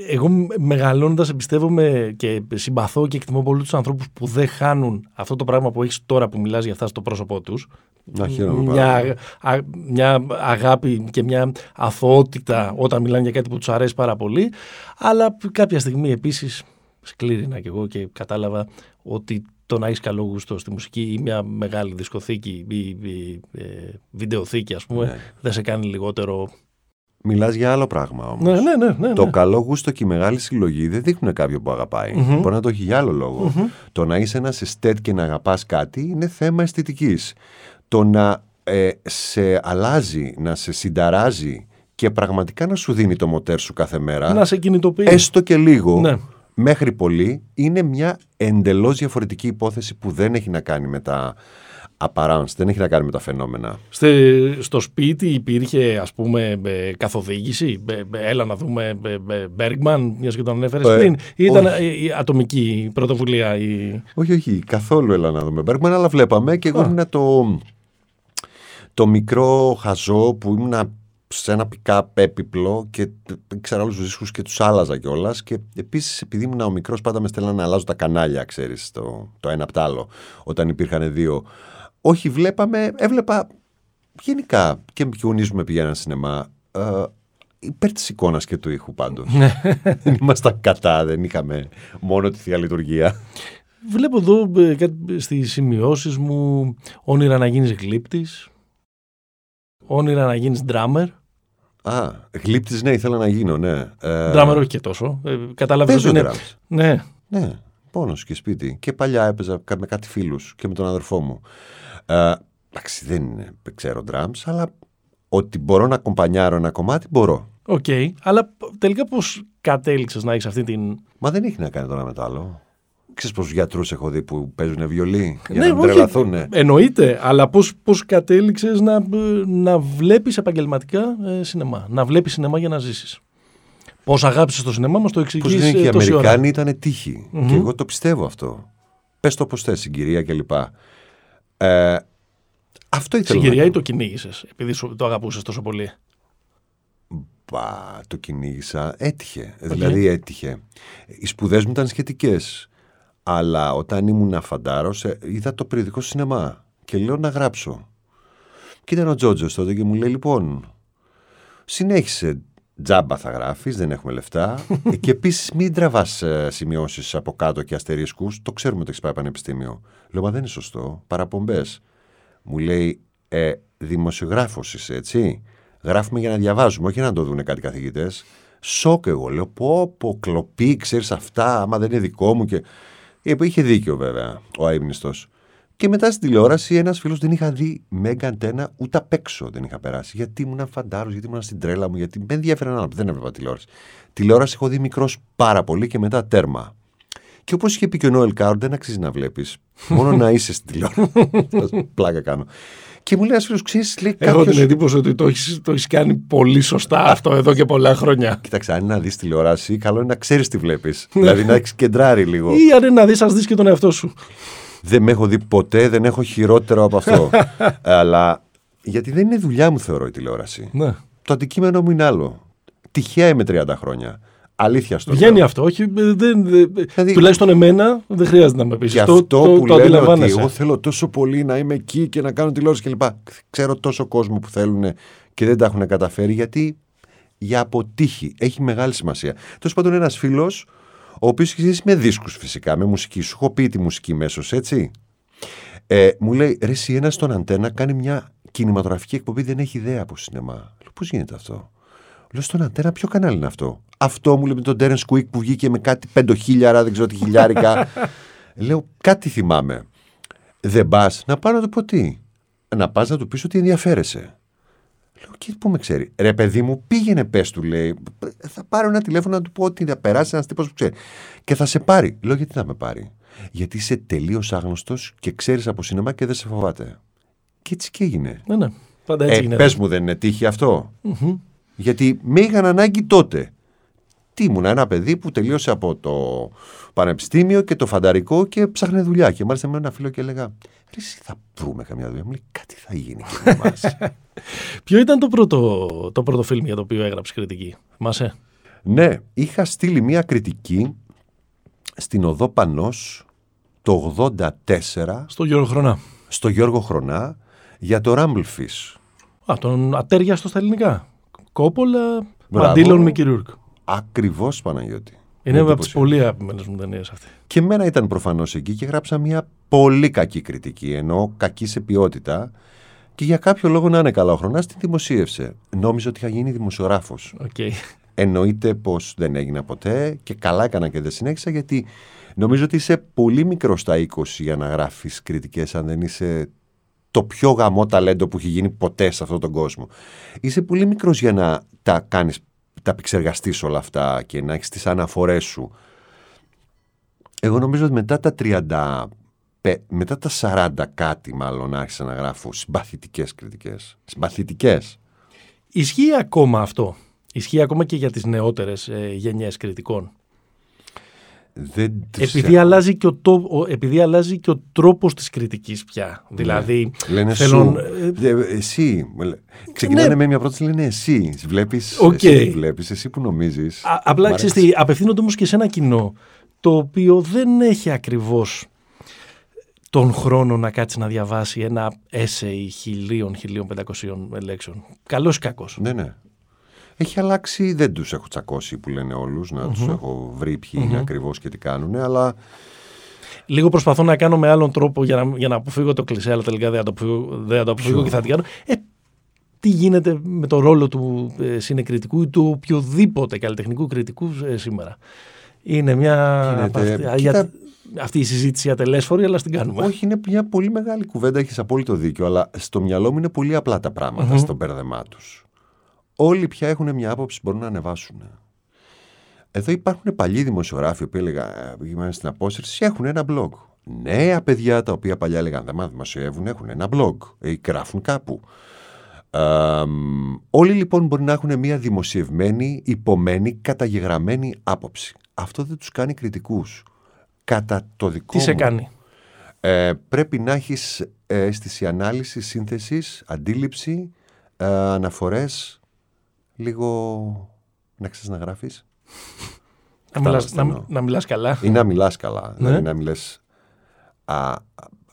εγώ μεγαλώνοντας εμπιστεύομαι και συμπαθώ και εκτιμώ πολύ τους ανθρώπους που δεν χάνουν αυτό το πράγμα που έχεις τώρα που μιλάς για αυτά στο πρόσωπό τους. Να χαίρομαι πάρα μια, α, μια αγάπη και μια αθωότητα όταν μιλάνε για κάτι που τους αρέσει πάρα πολύ. Αλλά κάποια στιγμή επίσης σκλήρινα κι εγώ και κατάλαβα ότι το να έχεις καλό γούστο στη μουσική ή μια μεγάλη δισκοθήκη ή, ή, ε, βιντεοθήκη, ας πούμε, Ναι. δεν σε κάνει λιγότερο. Μιλάς για άλλο πράγμα όμως. Ναι, ναι, ναι. ναι, Το ναι. καλό γούστο και η μεγάλη συλλογή δεν δείχνουν κάποιον που αγαπάει. Μπορεί να το έχει για άλλο λόγο. Το να είσαι ένας εστέτ και να αγαπάς κάτι είναι θέμα αισθητικής. Το να ε, σε αλλάζει, να σε συνταράζει και πραγματικά να σου δίνει το μοτέρ σου κάθε μέρα. Να σε κινητοποιεί. έστω και λίγο, Ναι. Μέχρι πολύ, είναι μια εντελώς διαφορετική υπόθεση που δεν έχει να κάνει με τα apparents, δεν έχει να κάνει με τα φαινόμενα. Στε- στο σπίτι υπήρχε ας πούμε ε, καθοδήγηση, ε, ε, έλα να δούμε ε, ε, Bergman, μιας και τον ανέφερες Ε, πριν, ή ήταν όχι. ε, η ατομική πρωτοβουλία. Η... Όχι, όχι, καθόλου έλα να δούμε Bergman, αλλά βλέπαμε και εγώ Α. ήμουν το, το μικρό χαζό που ήμουν σε ένα pick-up έπιπλο και τ- ήξερα όλους τους δίσκους και τους άλλαζα κιόλας. και επίσης επειδή ήμουν ο μικρός πάντα με στέλνανε να αλλάζω τα κανάλια, ξέρεις, το, το ένα απ' το άλλο, όταν υπήρχαν δύο. Όχι, βλέπαμε, έβλεπα γενικά και με γονείς μου με πηγαίναν σινεμά, ε, υπέρ της εικόνας και του ήχου πάντως. δεν ήμασταν κατά, δεν είχαμε μόνο τη Θεία Λειτουργία. Βλέπω εδώ ε, κάτι στις σημειώσεις μου όνειρα να γίνεις γλύπτης, όνειρα να γίνεις drummer. Α, γλύπτης ναι, ήθελα να γίνω, ναι. Ε, Drummer όχι και τόσο. Ε, κατάλαβες παίζω ότι είναι... drums. Ναι, Ναι, πόνος και σπίτι. Και παλιά έπαιζα κα- με κάτι φίλους και με τον αδερφό μου. Ε, Εντάξει, δεν είναι, δεν ξέρω drums, αλλά ότι μπορώ να κομπανιάρω ένα κομμάτι, μπορώ. οκ. Αλλά π- τελικά πώς κατέληξες να έχεις αυτή την... Μα δεν έχει να κάνει τώρα με το άλλο. Ξέρεις πόσους γιατρούς έχω δει που παίζουν βιολί για Ναι, να μην όχι, τρελαθούν. Εννοείται, αλλά πώς, πώς κατέληξες να, να βλέπεις επαγγελματικά ε, σινεμά, να βλέπεις σινεμά για να ζήσεις. Πώς αγάπησες το σινεμά μας το Πώς εξηγείς λένε και οι ε, τόση ώρα. Αμερικάνοι ήταν τύχη. Και εγώ το πιστεύω αυτό. Πες το πώς θες, συγκυρία κλπ. Ε, αυτό ήθελα να Συγκυρία ή το κυνήγησες, επειδή σου- το αγαπούσες τόσο πολύ; Πα, το κυνήγησα. Έτυχε. Δηλαδή έτυχε. Οι σπουδές μου ήταν σχετικές. Αλλά όταν ήμουν φαντάρο, είδα το περιοδικό σινεμά και λέω να γράψω. Και ήταν ο Τζότζος τότε και μου λέει: Λοιπόν, συνέχισε. Τζάμπα θα γράφεις, δεν έχουμε λεφτά. Ε, (laughs) και επίσης μην τραβάς σημειώσεις από κάτω και αστερίσκους. Το ξέρουμε ότι έχεις πάει πανεπιστήμιο. Λέω: Μα δεν είναι σωστό. Παραπομπές. Μου λέει: ε, δημοσιογράφος είσαι, έτσι. Γράφουμε για να διαβάζουμε, όχι για να το δουν κάτι καθηγητές. Σοκ εγώ λέω, πω πω κλοπή, ξέρεις αυτά, άμα δεν είναι δικό μου και... Είχε δίκιο βέβαια ο αείμνηστος. Και μετά στην τηλεόραση ένας φίλος δεν είχα δει Μέγκα Αντένα ούτε απ' έξω δεν είχα περάσει. Γιατί ήμουν φαντάρος, γιατί ήμουν στην τρέλα μου, γιατί με ενδιαφέραν άλλα. Δεν έβλεπα τηλεόραση. Τηλεόραση έχω δει μικρός πάρα πολύ και μετά τέρμα. Και όπως είχε πει και ο Νόελ Κάουρ, δεν αξίζει να βλέπεις. Μόνο να είσαι στην τηλεόραση. (laughs) Πλάκα κάνω. Και μου λέει ένας φίλος, ξέρεις, λέει Έχω κάποιος... την εντύπωση ότι το έχει το έχεις κάνει πολύ σωστά αυτό εδώ και πολλά χρόνια. Κοίταξε, αν είναι να δεις τηλεόραση, καλό είναι να ξέρεις τι βλέπεις. δηλαδή να έχεις κεντράρει λίγο. Ή αν είναι να δεις, ας δεις και τον εαυτό σου. Δεν με έχω δει ποτέ, δεν έχω χειρότερο από αυτό. (laughs) Αλλά γιατί δεν είναι δουλειά μου, θεωρώ η τηλεόραση. Ναι. Το αντικείμενο μου είναι άλλο. Τυχαία είμαι 30 χρόνια. Αλήθεια στο Βγαίνει λέω. αυτό. Όχι, δεν, δεν- Δηλαδή- τουλάχιστον εμένα δεν χρειάζεται να με πεις. Και Το, αυτό το, που το λένε ότι αντιλαμβάνεσαι. εγώ θέλω τόσο πολύ να είμαι εκεί και να κάνω τηλεόραση κλπ. Ξέρω τόσο κόσμο που θέλουν και δεν τα έχουν καταφέρει γιατί για αποτύχει. Έχει μεγάλη σημασία. Τέλος πάντων, ένας φίλος, ο οποίος έχει ζήσει με δίσκους φυσικά, με μουσική. Σου έχω πει τη μουσική μέσως, έτσι. Ε, μου λέει, ρε, εσύ ένα στον αντένα κάνει μια κινηματογραφική εκπομπή, δεν έχει ιδέα από σινεμά. Λέω, πώς γίνεται αυτό; Λέω στον αντένα, ποιο κανάλι είναι αυτό; Αυτό μου λέει με τον Τέρεν Κουίκ που βγήκε με κάτι πεντοχίλιαρα, δεν ξέρω τι χιλιάρικα. (laughs) Λέω, κάτι θυμάμαι. Δεν πας να πάω να του πω τι. Να πας να του πεις ότι ενδιαφέρεσαι. Λέω, και πού με ξέρει. Ρε, παιδί μου, πήγαινε, πες του, λέει. Θα πάρω ένα τηλέφωνο να του πω ότι θα περάσει ένας τύπος που ξέρει. Και θα σε πάρει. Λέω, γιατί θα με πάρει; Γιατί είσαι τελείως άγνωστος και ξέρεις από σινεμά και δεν σε φοβάται. Και έτσι και έγινε. Ναι, ναι. Πάντα έτσι Ε, γίνεται. πες μου δεν είναι τύχη αυτό; Γιατί με είχαν ανάγκη τότε. Τι ήμουν ένα παιδί που τελείωσε από το πανεπιστήμιο και το φανταρικό και ψάχνε δουλειά. Και μάλιστα με ένα φίλο και έλεγα, Ρε, εσύ θα βρούμε καμιά δουλειά. Μου λέει, κάτι θα γίνει και με εμάς». (laughs) Ποιο ήταν το πρώτο, το πρώτο φιλμ για το οποίο έγραψες κριτική; Θυμάσαι; ναι, είχα στείλει μια κριτική στην Οδό Πανός το 84 Στο Γιώργο Χρονά. στο Γιώργο Χρονά για το Rumblefish. Α, τον αταίριαστο στα ελληνικά. Κόπολα, Μπράβο. Ματ Ντίλον, Μίκι Ρουρκ. Ακριβώς Παναγιώτη. Είναι από τις εντύπωση. πολύ αγαπημένες μου ταινίες αυτή. Και εμένα ήταν προφανώς εκεί και γράψα μια πολύ κακή κριτική, ενώ κακή σε ποιότητα. Και για κάποιο λόγο να είναι καλά ο χρονάς την δημοσίευσε. Νόμιζα ότι είχα γίνει δημοσιογράφος. Οκ. Εννοείται πως δεν έγινα ποτέ και καλά έκανα και δεν συνέχισα γιατί νομίζω ότι είσαι πολύ μικρός στα 20 για να γράφεις κριτικές, αν δεν είσαι το πιο γαμό ταλέντο που έχει γίνει ποτέ σε αυτόν τον κόσμο. Είσαι πολύ μικρός για να τα κάνεις, τα επεξεργαστείς όλα αυτά και να έχεις τις αναφορές σου. Εγώ νομίζω ότι μετά τα 30, πε- μετά τα 40 κάτι μάλλον άρχισα να γράφω συμπαθητικές κριτικές. Συμπαθητικές. Ισχύει ακόμα αυτό; Ισχύει ακόμα και για τις νεότερες ε, γενιές κριτικών; Δεν τους Επειδή έχω. αλλάζει, και ο, το, ο- επειδή αλλάζει και ο τρόπος της κριτικής πια. Δηλαδή, Λένε θέλουν, σου. ε, Ε, εσύ. Ξεκινάνε ναι. με μια πρόταση, λένε εσύ. Βλέπεις, Οκ. εσύ που βλέπεις, εσύ που νομίζεις. Α- απλά Μ' ξέρεις αρέσει. τι, απευθύνονται όμως και σε ένα κοινό το οποίο δεν έχει ακριβώς τον χρόνο να κάτσει να διαβάσει ένα essay χιλίων, χιλίων πεντακοσίων λέξεων. Καλός ή κακός. Ναι, ναι. Έχει αλλάξει, δεν τους έχω τσακώσει που λένε όλους, να τους έχω βρει ποιοι είναι ακριβώς και τι κάνουν, αλλά Λίγο προσπαθώ να κάνω με άλλον τρόπο για να, για να αποφύγω το κλισέ, αλλά τελικά δεν θα το αποφύγω, δεν θα το αποφύγω και θα την κάνω. Ε, τι γίνεται με το ρόλο του ε, συνεκριτικού ή του οποιοδήποτε καλλιτεχνικού κριτικού ε, σήμερα; Είναι μια. Γίνεται- από αυτή, κοίτα- για- αυτή η συζήτηση ατελέσφορη, αλλά στην κάνουμε. όχι είναι μια πολύ μεγάλη κουβέντα, έχεις απόλυτο δίκιο, αλλά στο μυαλό μου είναι πολύ απλά τα πραγματα στο μπέρδεμά τους. Όλοι πια έχουν μια άποψη που μπορούν να ανεβάσουν. Εδώ υπάρχουν παλιοί δημοσιογράφοι που έλεγα, πήγαμε στην απόσυρση, έχουν ένα blog. Νέα παιδιά τα οποία παλιά έλεγαν δεν μα δημοσιεύουν, έχουν ένα blog ή γράφουν κάπου. Ε, μ, όλοι λοιπόν μπορεί να έχουν μια δημοσιευμένη, υπομένη, καταγεγραμμένη άποψη. Αυτό δεν τους κάνει κριτικούς. Κατά το δικό Τι σε μου, κάνει; ε, πρέπει να έχεις ε, αίσθηση ανάλυσης, σύνθεσης, αντίληψη, ε, αναφορές, λίγο να ξέρεις να γράφεις Να μιλάς, Κατάλαβες τι να, εννοώ. να μιλάς καλά. ή να μιλάς καλά, Ναι. δηλαδή να μιλές α, α,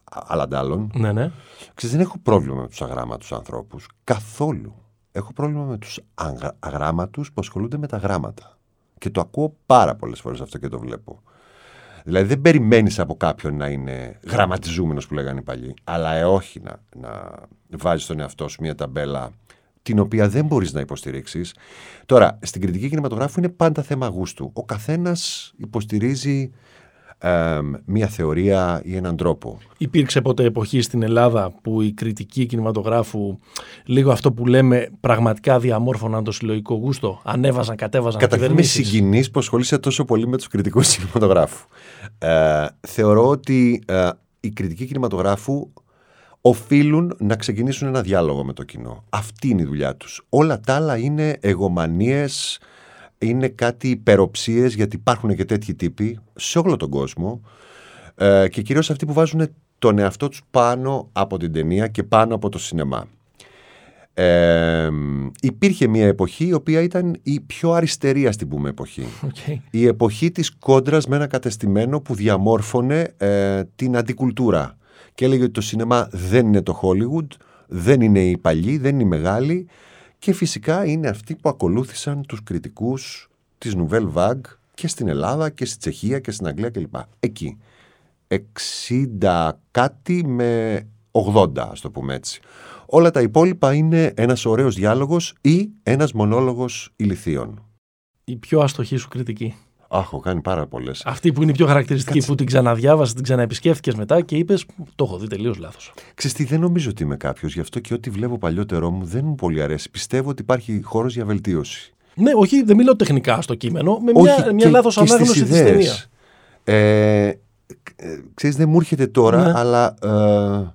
αλαντάλλων. Ναι, ναι. Ξέρεις, δεν έχω πρόβλημα με τους αγράμματους ανθρώπους, καθόλου. Έχω πρόβλημα με τους αγρα- αγράμματους που ασχολούνται με τα γράμματα. Και το ακούω πάρα πολλές φορές αυτό και το βλέπω. Δηλαδή δεν περιμένεις από κάποιον να είναι γραμματιζούμενος που λέγανε οι παλιοί, αλλά ε, όχι να, να βάζεις στον εαυτό σου μια ταμπέλα την οποία δεν μπορείς να υποστηρίξεις. Τώρα, στην κριτική κινηματογράφου είναι πάντα θέμα γούστου. Ο καθένας υποστηρίζει μία θεωρία ή έναν τρόπο. Υπήρξε ποτέ εποχή στην Ελλάδα που η κριτική κινηματογράφου λίγο αυτό που λέμε πραγματικά διαμόρφωναν το συλλογικό γούστο, ανέβαζαν, κατέβαζαν Καταρχήν είμαι συγκινής που ασχολείσαι τόσο πολύ με τους κριτικούς κινηματογράφου. Ε, θεωρώ ότι ε, η κριτική κινηματογράφου οφείλουν να ξεκινήσουν ένα διάλογο με το κοινό. Αυτή είναι η δουλειά τους. Όλα τα άλλα είναι εγωμανίες, είναι κάτι υπεροψίες γιατί υπάρχουν και τέτοιοι τύποι σε όλο τον κόσμο ε, και κυρίως αυτοί που βάζουν τον εαυτό τους πάνω από την ταινία και πάνω από το σινεμά. Ε, υπήρχε μια εποχή η οποία ήταν η πιο αριστερή ας την πούμε εποχή. Okay. Η εποχή της κόντρας με ένα κατεστημένο που διαμόρφωνε ε, την αντικουλτούρα και έλεγε ότι το σινεμά δεν είναι το Hollywood, δεν είναι οι παλιοί, δεν είναι οι μεγάλοι και φυσικά είναι αυτοί που ακολούθησαν τους κριτικούς της Nouvelle Vague και στην Ελλάδα και στη Τσεχία και στην Αγγλία κλπ. Εκεί. 60 κάτι με 80 ας το πούμε έτσι. Όλα τα υπόλοιπα είναι ένας ωραίος διάλογος ή ένας μονόλογος ηλιθίων. Η πιο αστοχή σου κριτική. Αχ, έχω κάνει πάρα πολλές. Αυτή που είναι η πιο χαρακτηριστική που την ξαναδιάβασες, την ξαναεπισκέφθηκε μετά και είπες: Το έχω δει τελείως λάθος. Ξεστή, δεν νομίζω ότι είμαι κάποιος, γι' αυτό και ό,τι βλέπω παλιότερό μου δεν μου πολύ αρέσει. Πιστεύω ότι υπάρχει χώρος για βελτίωση. Ναι, όχι, δεν μιλάω τεχνικά στο κείμενο, με μια, μια λάθος ανάγνωση της ταινίας. Ε, ξέρεις, δεν μου έρχεται τώρα, ναι. αλλά ε,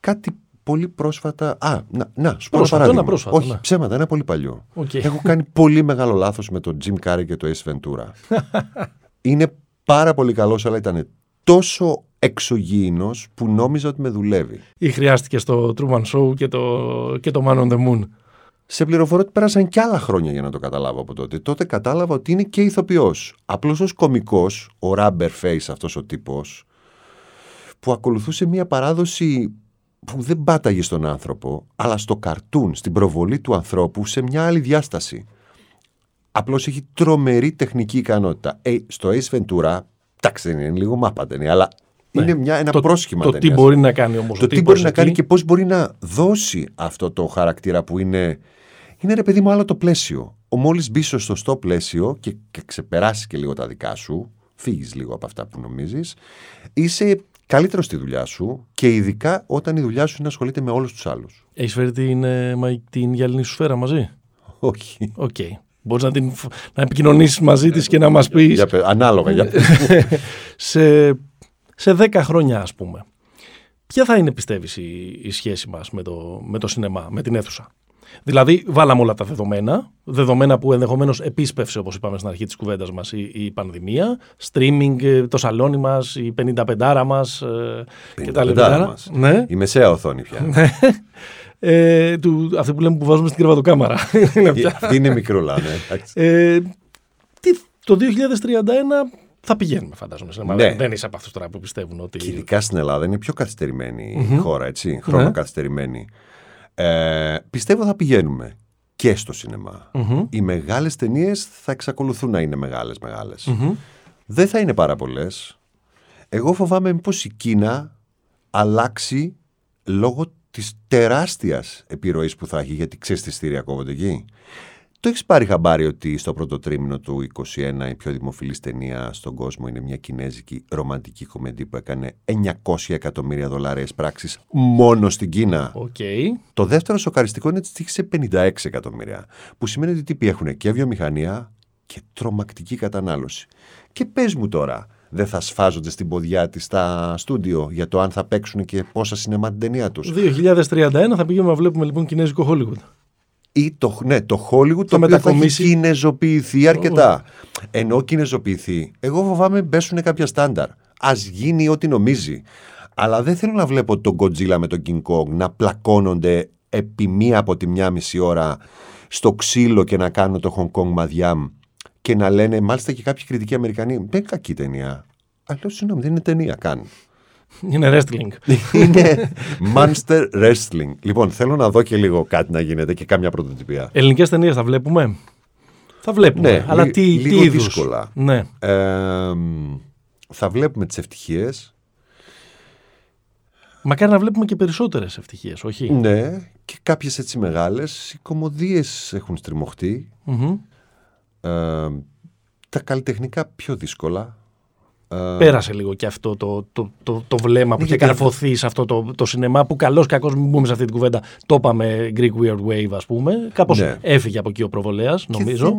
κάτι πολύ πρόσφατα. Α, να, να σου πω πρόσφατα, ένα πρόσφατο, Όχι, ναι. ψέματα, ένα πολύ παλιό. Okay. Έχω κάνει πολύ μεγάλο λάθος με τον Jim Carrey και το Ace Ventura. (laughs) Είναι πάρα πολύ καλός, αλλά ήταν τόσο εξωγήινος που νόμιζα ότι με δουλεύει. Ή χρειάστηκε στο Truman Show και το, και το Man on the Moon. Σε πληροφορώ ότι πέρασαν και άλλα χρόνια για να το καταλάβω από τότε. Τότε κατάλαβα ότι είναι και ηθοποιός. Απλώς ως κωμικός, ο rubber face αυτός ο τύπος, που ακολουθούσε μια παράδοση που δεν πάταγε στον άνθρωπο, αλλά στο καρτούν, στην προβολή του ανθρώπου σε μια άλλη διάσταση. Απλώς έχει τρομερή τεχνική ικανότητα. Ε, στο Ace Ventura, εντάξει δεν είναι λίγο μάπα αλλά ναι. είναι μια, ένα το, πρόσχημα Το τι μπορεί να κάνει όμως. Το τι μπορεί να κάνει και πώς μπορεί να δώσει αυτό το χαρακτήρα που είναι... Είναι ρε παιδί μου άλλο το πλαίσιο. Ο μόλις μπει στο σωστό πλαίσιο και, και ξεπεράσει και λίγο τα δικά σου, φύγεις λίγο από αυτά που νομίζεις, είσαι καλύτερο στη δουλειά σου και ειδικά όταν η δουλειά σου είναι να ασχολείται με όλους τους άλλους. Έχεις φέρει την, ε, την γυαλινή σου σφαίρα μαζί; Όχι. OK. Okay. Μπορείς να, την, να επικοινωνήσεις μαζί της και να μας πεις. Ανάλογα. Για... (laughs) σε, σε 10 χρόνια, ας πούμε. Ποια θα είναι, πιστεύεις, η, η σχέση μας με το, με το σινεμά, με την αίθουσα; Δηλαδή, βάλαμε όλα τα δεδομένα, δεδομένα που ενδεχομένως επίσπευσε, όπως είπαμε στην αρχή της κουβέντας μας, η, η πανδημία, streaming, ε, το σαλόνι μας, η 55 μας ε, κτλ. Ναι. Η μεσαία οθόνη πια. Ναι. ε, του, αυτή που λέμε που βάζουμε στην κρεβατοκάμαρα. είναι, είναι μικρούλα, ναι. Ε, τι, το 2031 θα πηγαίνουμε, φαντάζομαι. Ναι. Δεν είσαι από αυτούς τώρα που πιστεύουν ότι. Και ειδικά στην Ελλάδα είναι πιο καθυστερημένη η χώρα, έτσι. Χρόνο ναι. Καθυστερημένη. Ε, πιστεύω θα πηγαίνουμε και στο σινεμα Οι μεγάλες ταινίες θα εξακολουθούν να είναι μεγάλες Δεν θα είναι πάρα πολλές. Εγώ φοβάμαι μήπως η Κίνα αλλάξει λόγω της τεράστιας επιρροής που θα έχει γιατί ξέρεις τι στήρια κόβονται εκεί. Το έχεις πάρει χαμπάρι ότι στο πρώτο τρίμηνο του 2021 η πιο δημοφιλής ταινία στον κόσμο είναι μια κινέζικη ρομαντική κομμεντή που έκανε 900 εκατομμύρια δολάρια πράξεις μόνο στην Κίνα. Okay. Το δεύτερο σοκαριστικό είναι ότι τύχησε 56 εκατομμύρια. Που σημαίνει ότι οι τύποι έχουν και βιομηχανία και τρομακτική κατανάλωση. Και πες μου τώρα, δεν θα σφάζονται στην ποδιά της στα στούντιο για το αν θα παίξουν και πόσα σινεμά την ταινία τους; 2031 θα πηγαίνουμε να βλέπουμε λοιπόν κινέζικο Hollywood ή το, ναι, το Hollywood το οποίο θα έχει κινεζοποιηθεί αρκετά. Oh. Ενώ κινεζοποιηθεί, εγώ φοβάμαι μπέσουν κάποια στάνταρ. Α γίνει ό,τι νομίζει. Αλλά δεν θέλω να βλέπω τον Godzilla με τον King Kong να πλακώνονται επί μία από τη μια μισή ώρα στο ξύλο και να κάνουν το Hong Kong μαδιάμ και να λένε, μάλιστα και κάποιοι κριτικοί Αμερικανοί, δεν είναι κακή ταινία. Αλλά συγγνώμη, δεν είναι ταινία καν. Είναι wrestling. είναι (laughs) monster wrestling. Λοιπόν, θέλω να δω και λίγο κάτι να γίνεται και κάμια πρωτοτυπία. Ελληνικές ταινίες θα βλέπουμε; Θα βλέπουμε. Ναι, αλλά τι, λίγο τι δύσκολα. Ναι. Ε, θα βλέπουμε τις ευτυχίες. Μακάρι να βλέπουμε και περισσότερες ευτυχίες, όχι; Ναι, και κάποιες έτσι μεγάλες. Οι κομμωδίες έχουν στριμωχτεί. Ε, τα καλλιτεχνικά πιο δύσκολα. Ε, Πέρασε λίγο και αυτό το, το, το, το βλέμμα που είχε καρφωθεί σε αυτό το, το σινεμά που καλώς κακώς μην μπούμε σε αυτή την κουβέντα. Το είπαμε Greek Weird Wave ας πούμε. Κάπως ναι. έφυγε από εκεί ο προβολέας νομίζω.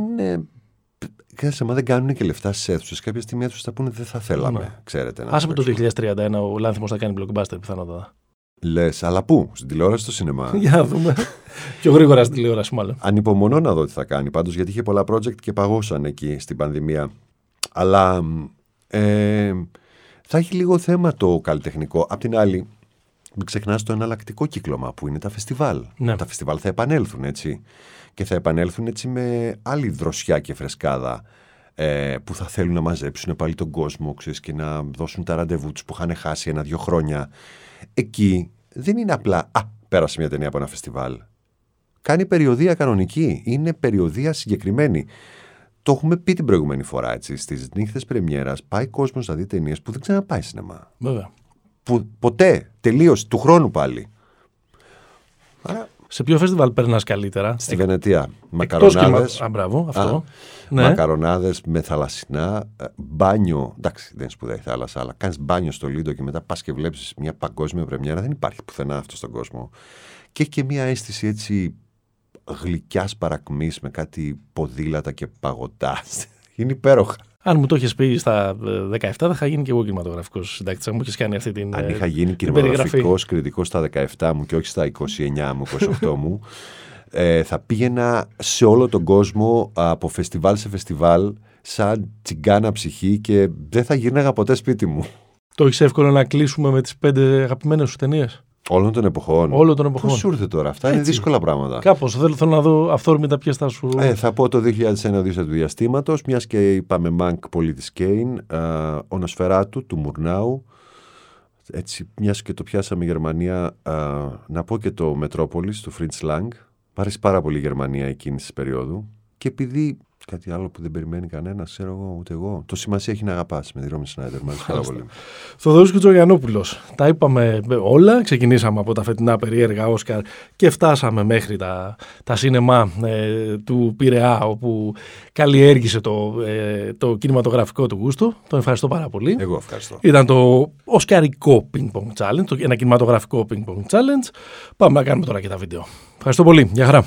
Και δεν, μα δεν κάνουν και λεφτά στις αίθουσες. Κάποια στιγμή αίθουσες θα πούνε δεν θα θέλαμε. Ναι. Ξέρετε, Άσε με το 2031 ο Λάνθιμος θα κάνει blockbuster πιθανότατα. Λες, αλλά πού, στην τηλεόραση στο σινεμά; (laughs) Για να δούμε. Πιο γρήγορα στην τηλεόραση, μάλλον. Ανυπομονώ να δω τι θα κάνει πάντως, γιατί είχε πολλά project και παγώσαν εκεί στην πανδημία. Αλλά ε, θα έχει λίγο θέμα το καλλιτεχνικό. Απ' την άλλη, μην ξεχνάς το εναλλακτικό κύκλωμα που είναι τα φεστιβάλ. Ναι. Τα φεστιβάλ θα επανέλθουν έτσι. Και θα επανέλθουν έτσι με άλλη δροσιά και φρεσκάδα ε, που θα θέλουν να μαζέψουν πάλι τον κόσμο ξέρεις, και να δώσουν τα ραντεβού τους που είχαν χάσει ένα-δύο χρόνια. Εκεί δεν είναι απλά «Α, πέρασε μια ταινία από ένα φεστιβάλ». Κάνει περιοδία κανονική. Είναι περιοδία συγκεκριμένη. Το έχουμε πει την προηγούμενη φορά έτσι. Στις νύχτες Πρεμιέρας πάει κόσμος να δει ταινίες που δεν ξαναπάει σινεμά. Βέβαια. Που, ποτέ. Τελείως. Του χρόνου πάλι. Άρα... Σε ποιο φεστιβάλ περνάς καλύτερα, Στη Εκ... Βενετία. Μακαρονάδες. Α, μπράβο, αυτό. Α, ναι. Μακαρονάδες με θαλασσινά. Ε, μπάνιο. Εντάξει, δεν είναι σπουδαία η θάλασσα, αλλά κάνεις μπάνιο στο Λίντο και μετά πας και βλέπεις μια παγκόσμια πρεμιέρα. Δεν υπάρχει πουθενά αυτό στον κόσμο. Και έχει και μια αίσθηση έτσι γλυκιάς παρακμής με κάτι ποδήλατα και παγωτά. (laughs) Είναι υπέροχα. Αν μου το είχε πει στα 17, ε, θα είχα γίνει και εγώ κινηματογραφικός συντάκτης. Αν μου είχε κάνει αυτή την. Αν είχα γίνει κινηματογραφικός κριτικός στα 17 μου και όχι στα 29 μου, 28 μου, ε, θα πήγαινα σε όλο τον κόσμο από φεστιβάλ σε φεστιβάλ σαν τσιγκάνα ψυχή και δεν θα γύρναγα ποτέ σπίτι μου. Το έχεις εύκολο να κλείσουμε με τις πέντε αγαπημένες σου ταινίες; Όλων των εποχών. Όλων των εποχών. Πώς σου ήρθε τώρα, αυτά είναι δύσκολα πράγματα. Κάπως. Θέλω, θέλω να δω αυθόρμητα ποιε θα σου. Ε, θα πω το 2001 Οδύσσια του Διαστήματος, μιας και είπαμε Μανκ Πολίτη Κέιν, ο Νοσφαιράτου του Μουρνάου. Έτσι, μιας και το πιάσαμε η Γερμανία, α, να πω και το Μετρόπολη του Φριντ Λάγκ. Πάρει πάρα πολύ η Γερμανία εκείνη της περίοδου. Και επειδή Κάτι άλλο που δεν περιμένει κανένας, ξέρω εγώ, ούτε εγώ. Το σημασία έχει να αγαπάς με τη Ρώμη Σνάιντερ. Μάλιστα πάρα πολύ. Θοδωρής Κουτζογιανόπουλο. Τα είπαμε όλα. Ξεκινήσαμε από τα φετινά περίεργα Όσκαρ και φτάσαμε μέχρι τα, τα σίνεμα ε, του Πειραιά, όπου καλλιέργησε το, ε, το κινηματογραφικό του γούστο. Τον ευχαριστώ πάρα πολύ. Εγώ ευχαριστώ. Ήταν το Οσκαρικό Ping Pong Challenge, ένα κινηματογραφικό Ping Pong Challenge. Πάμε να κάνουμε τώρα και τα βίντεο. Ευχαριστώ πολύ. Γεια χαρά.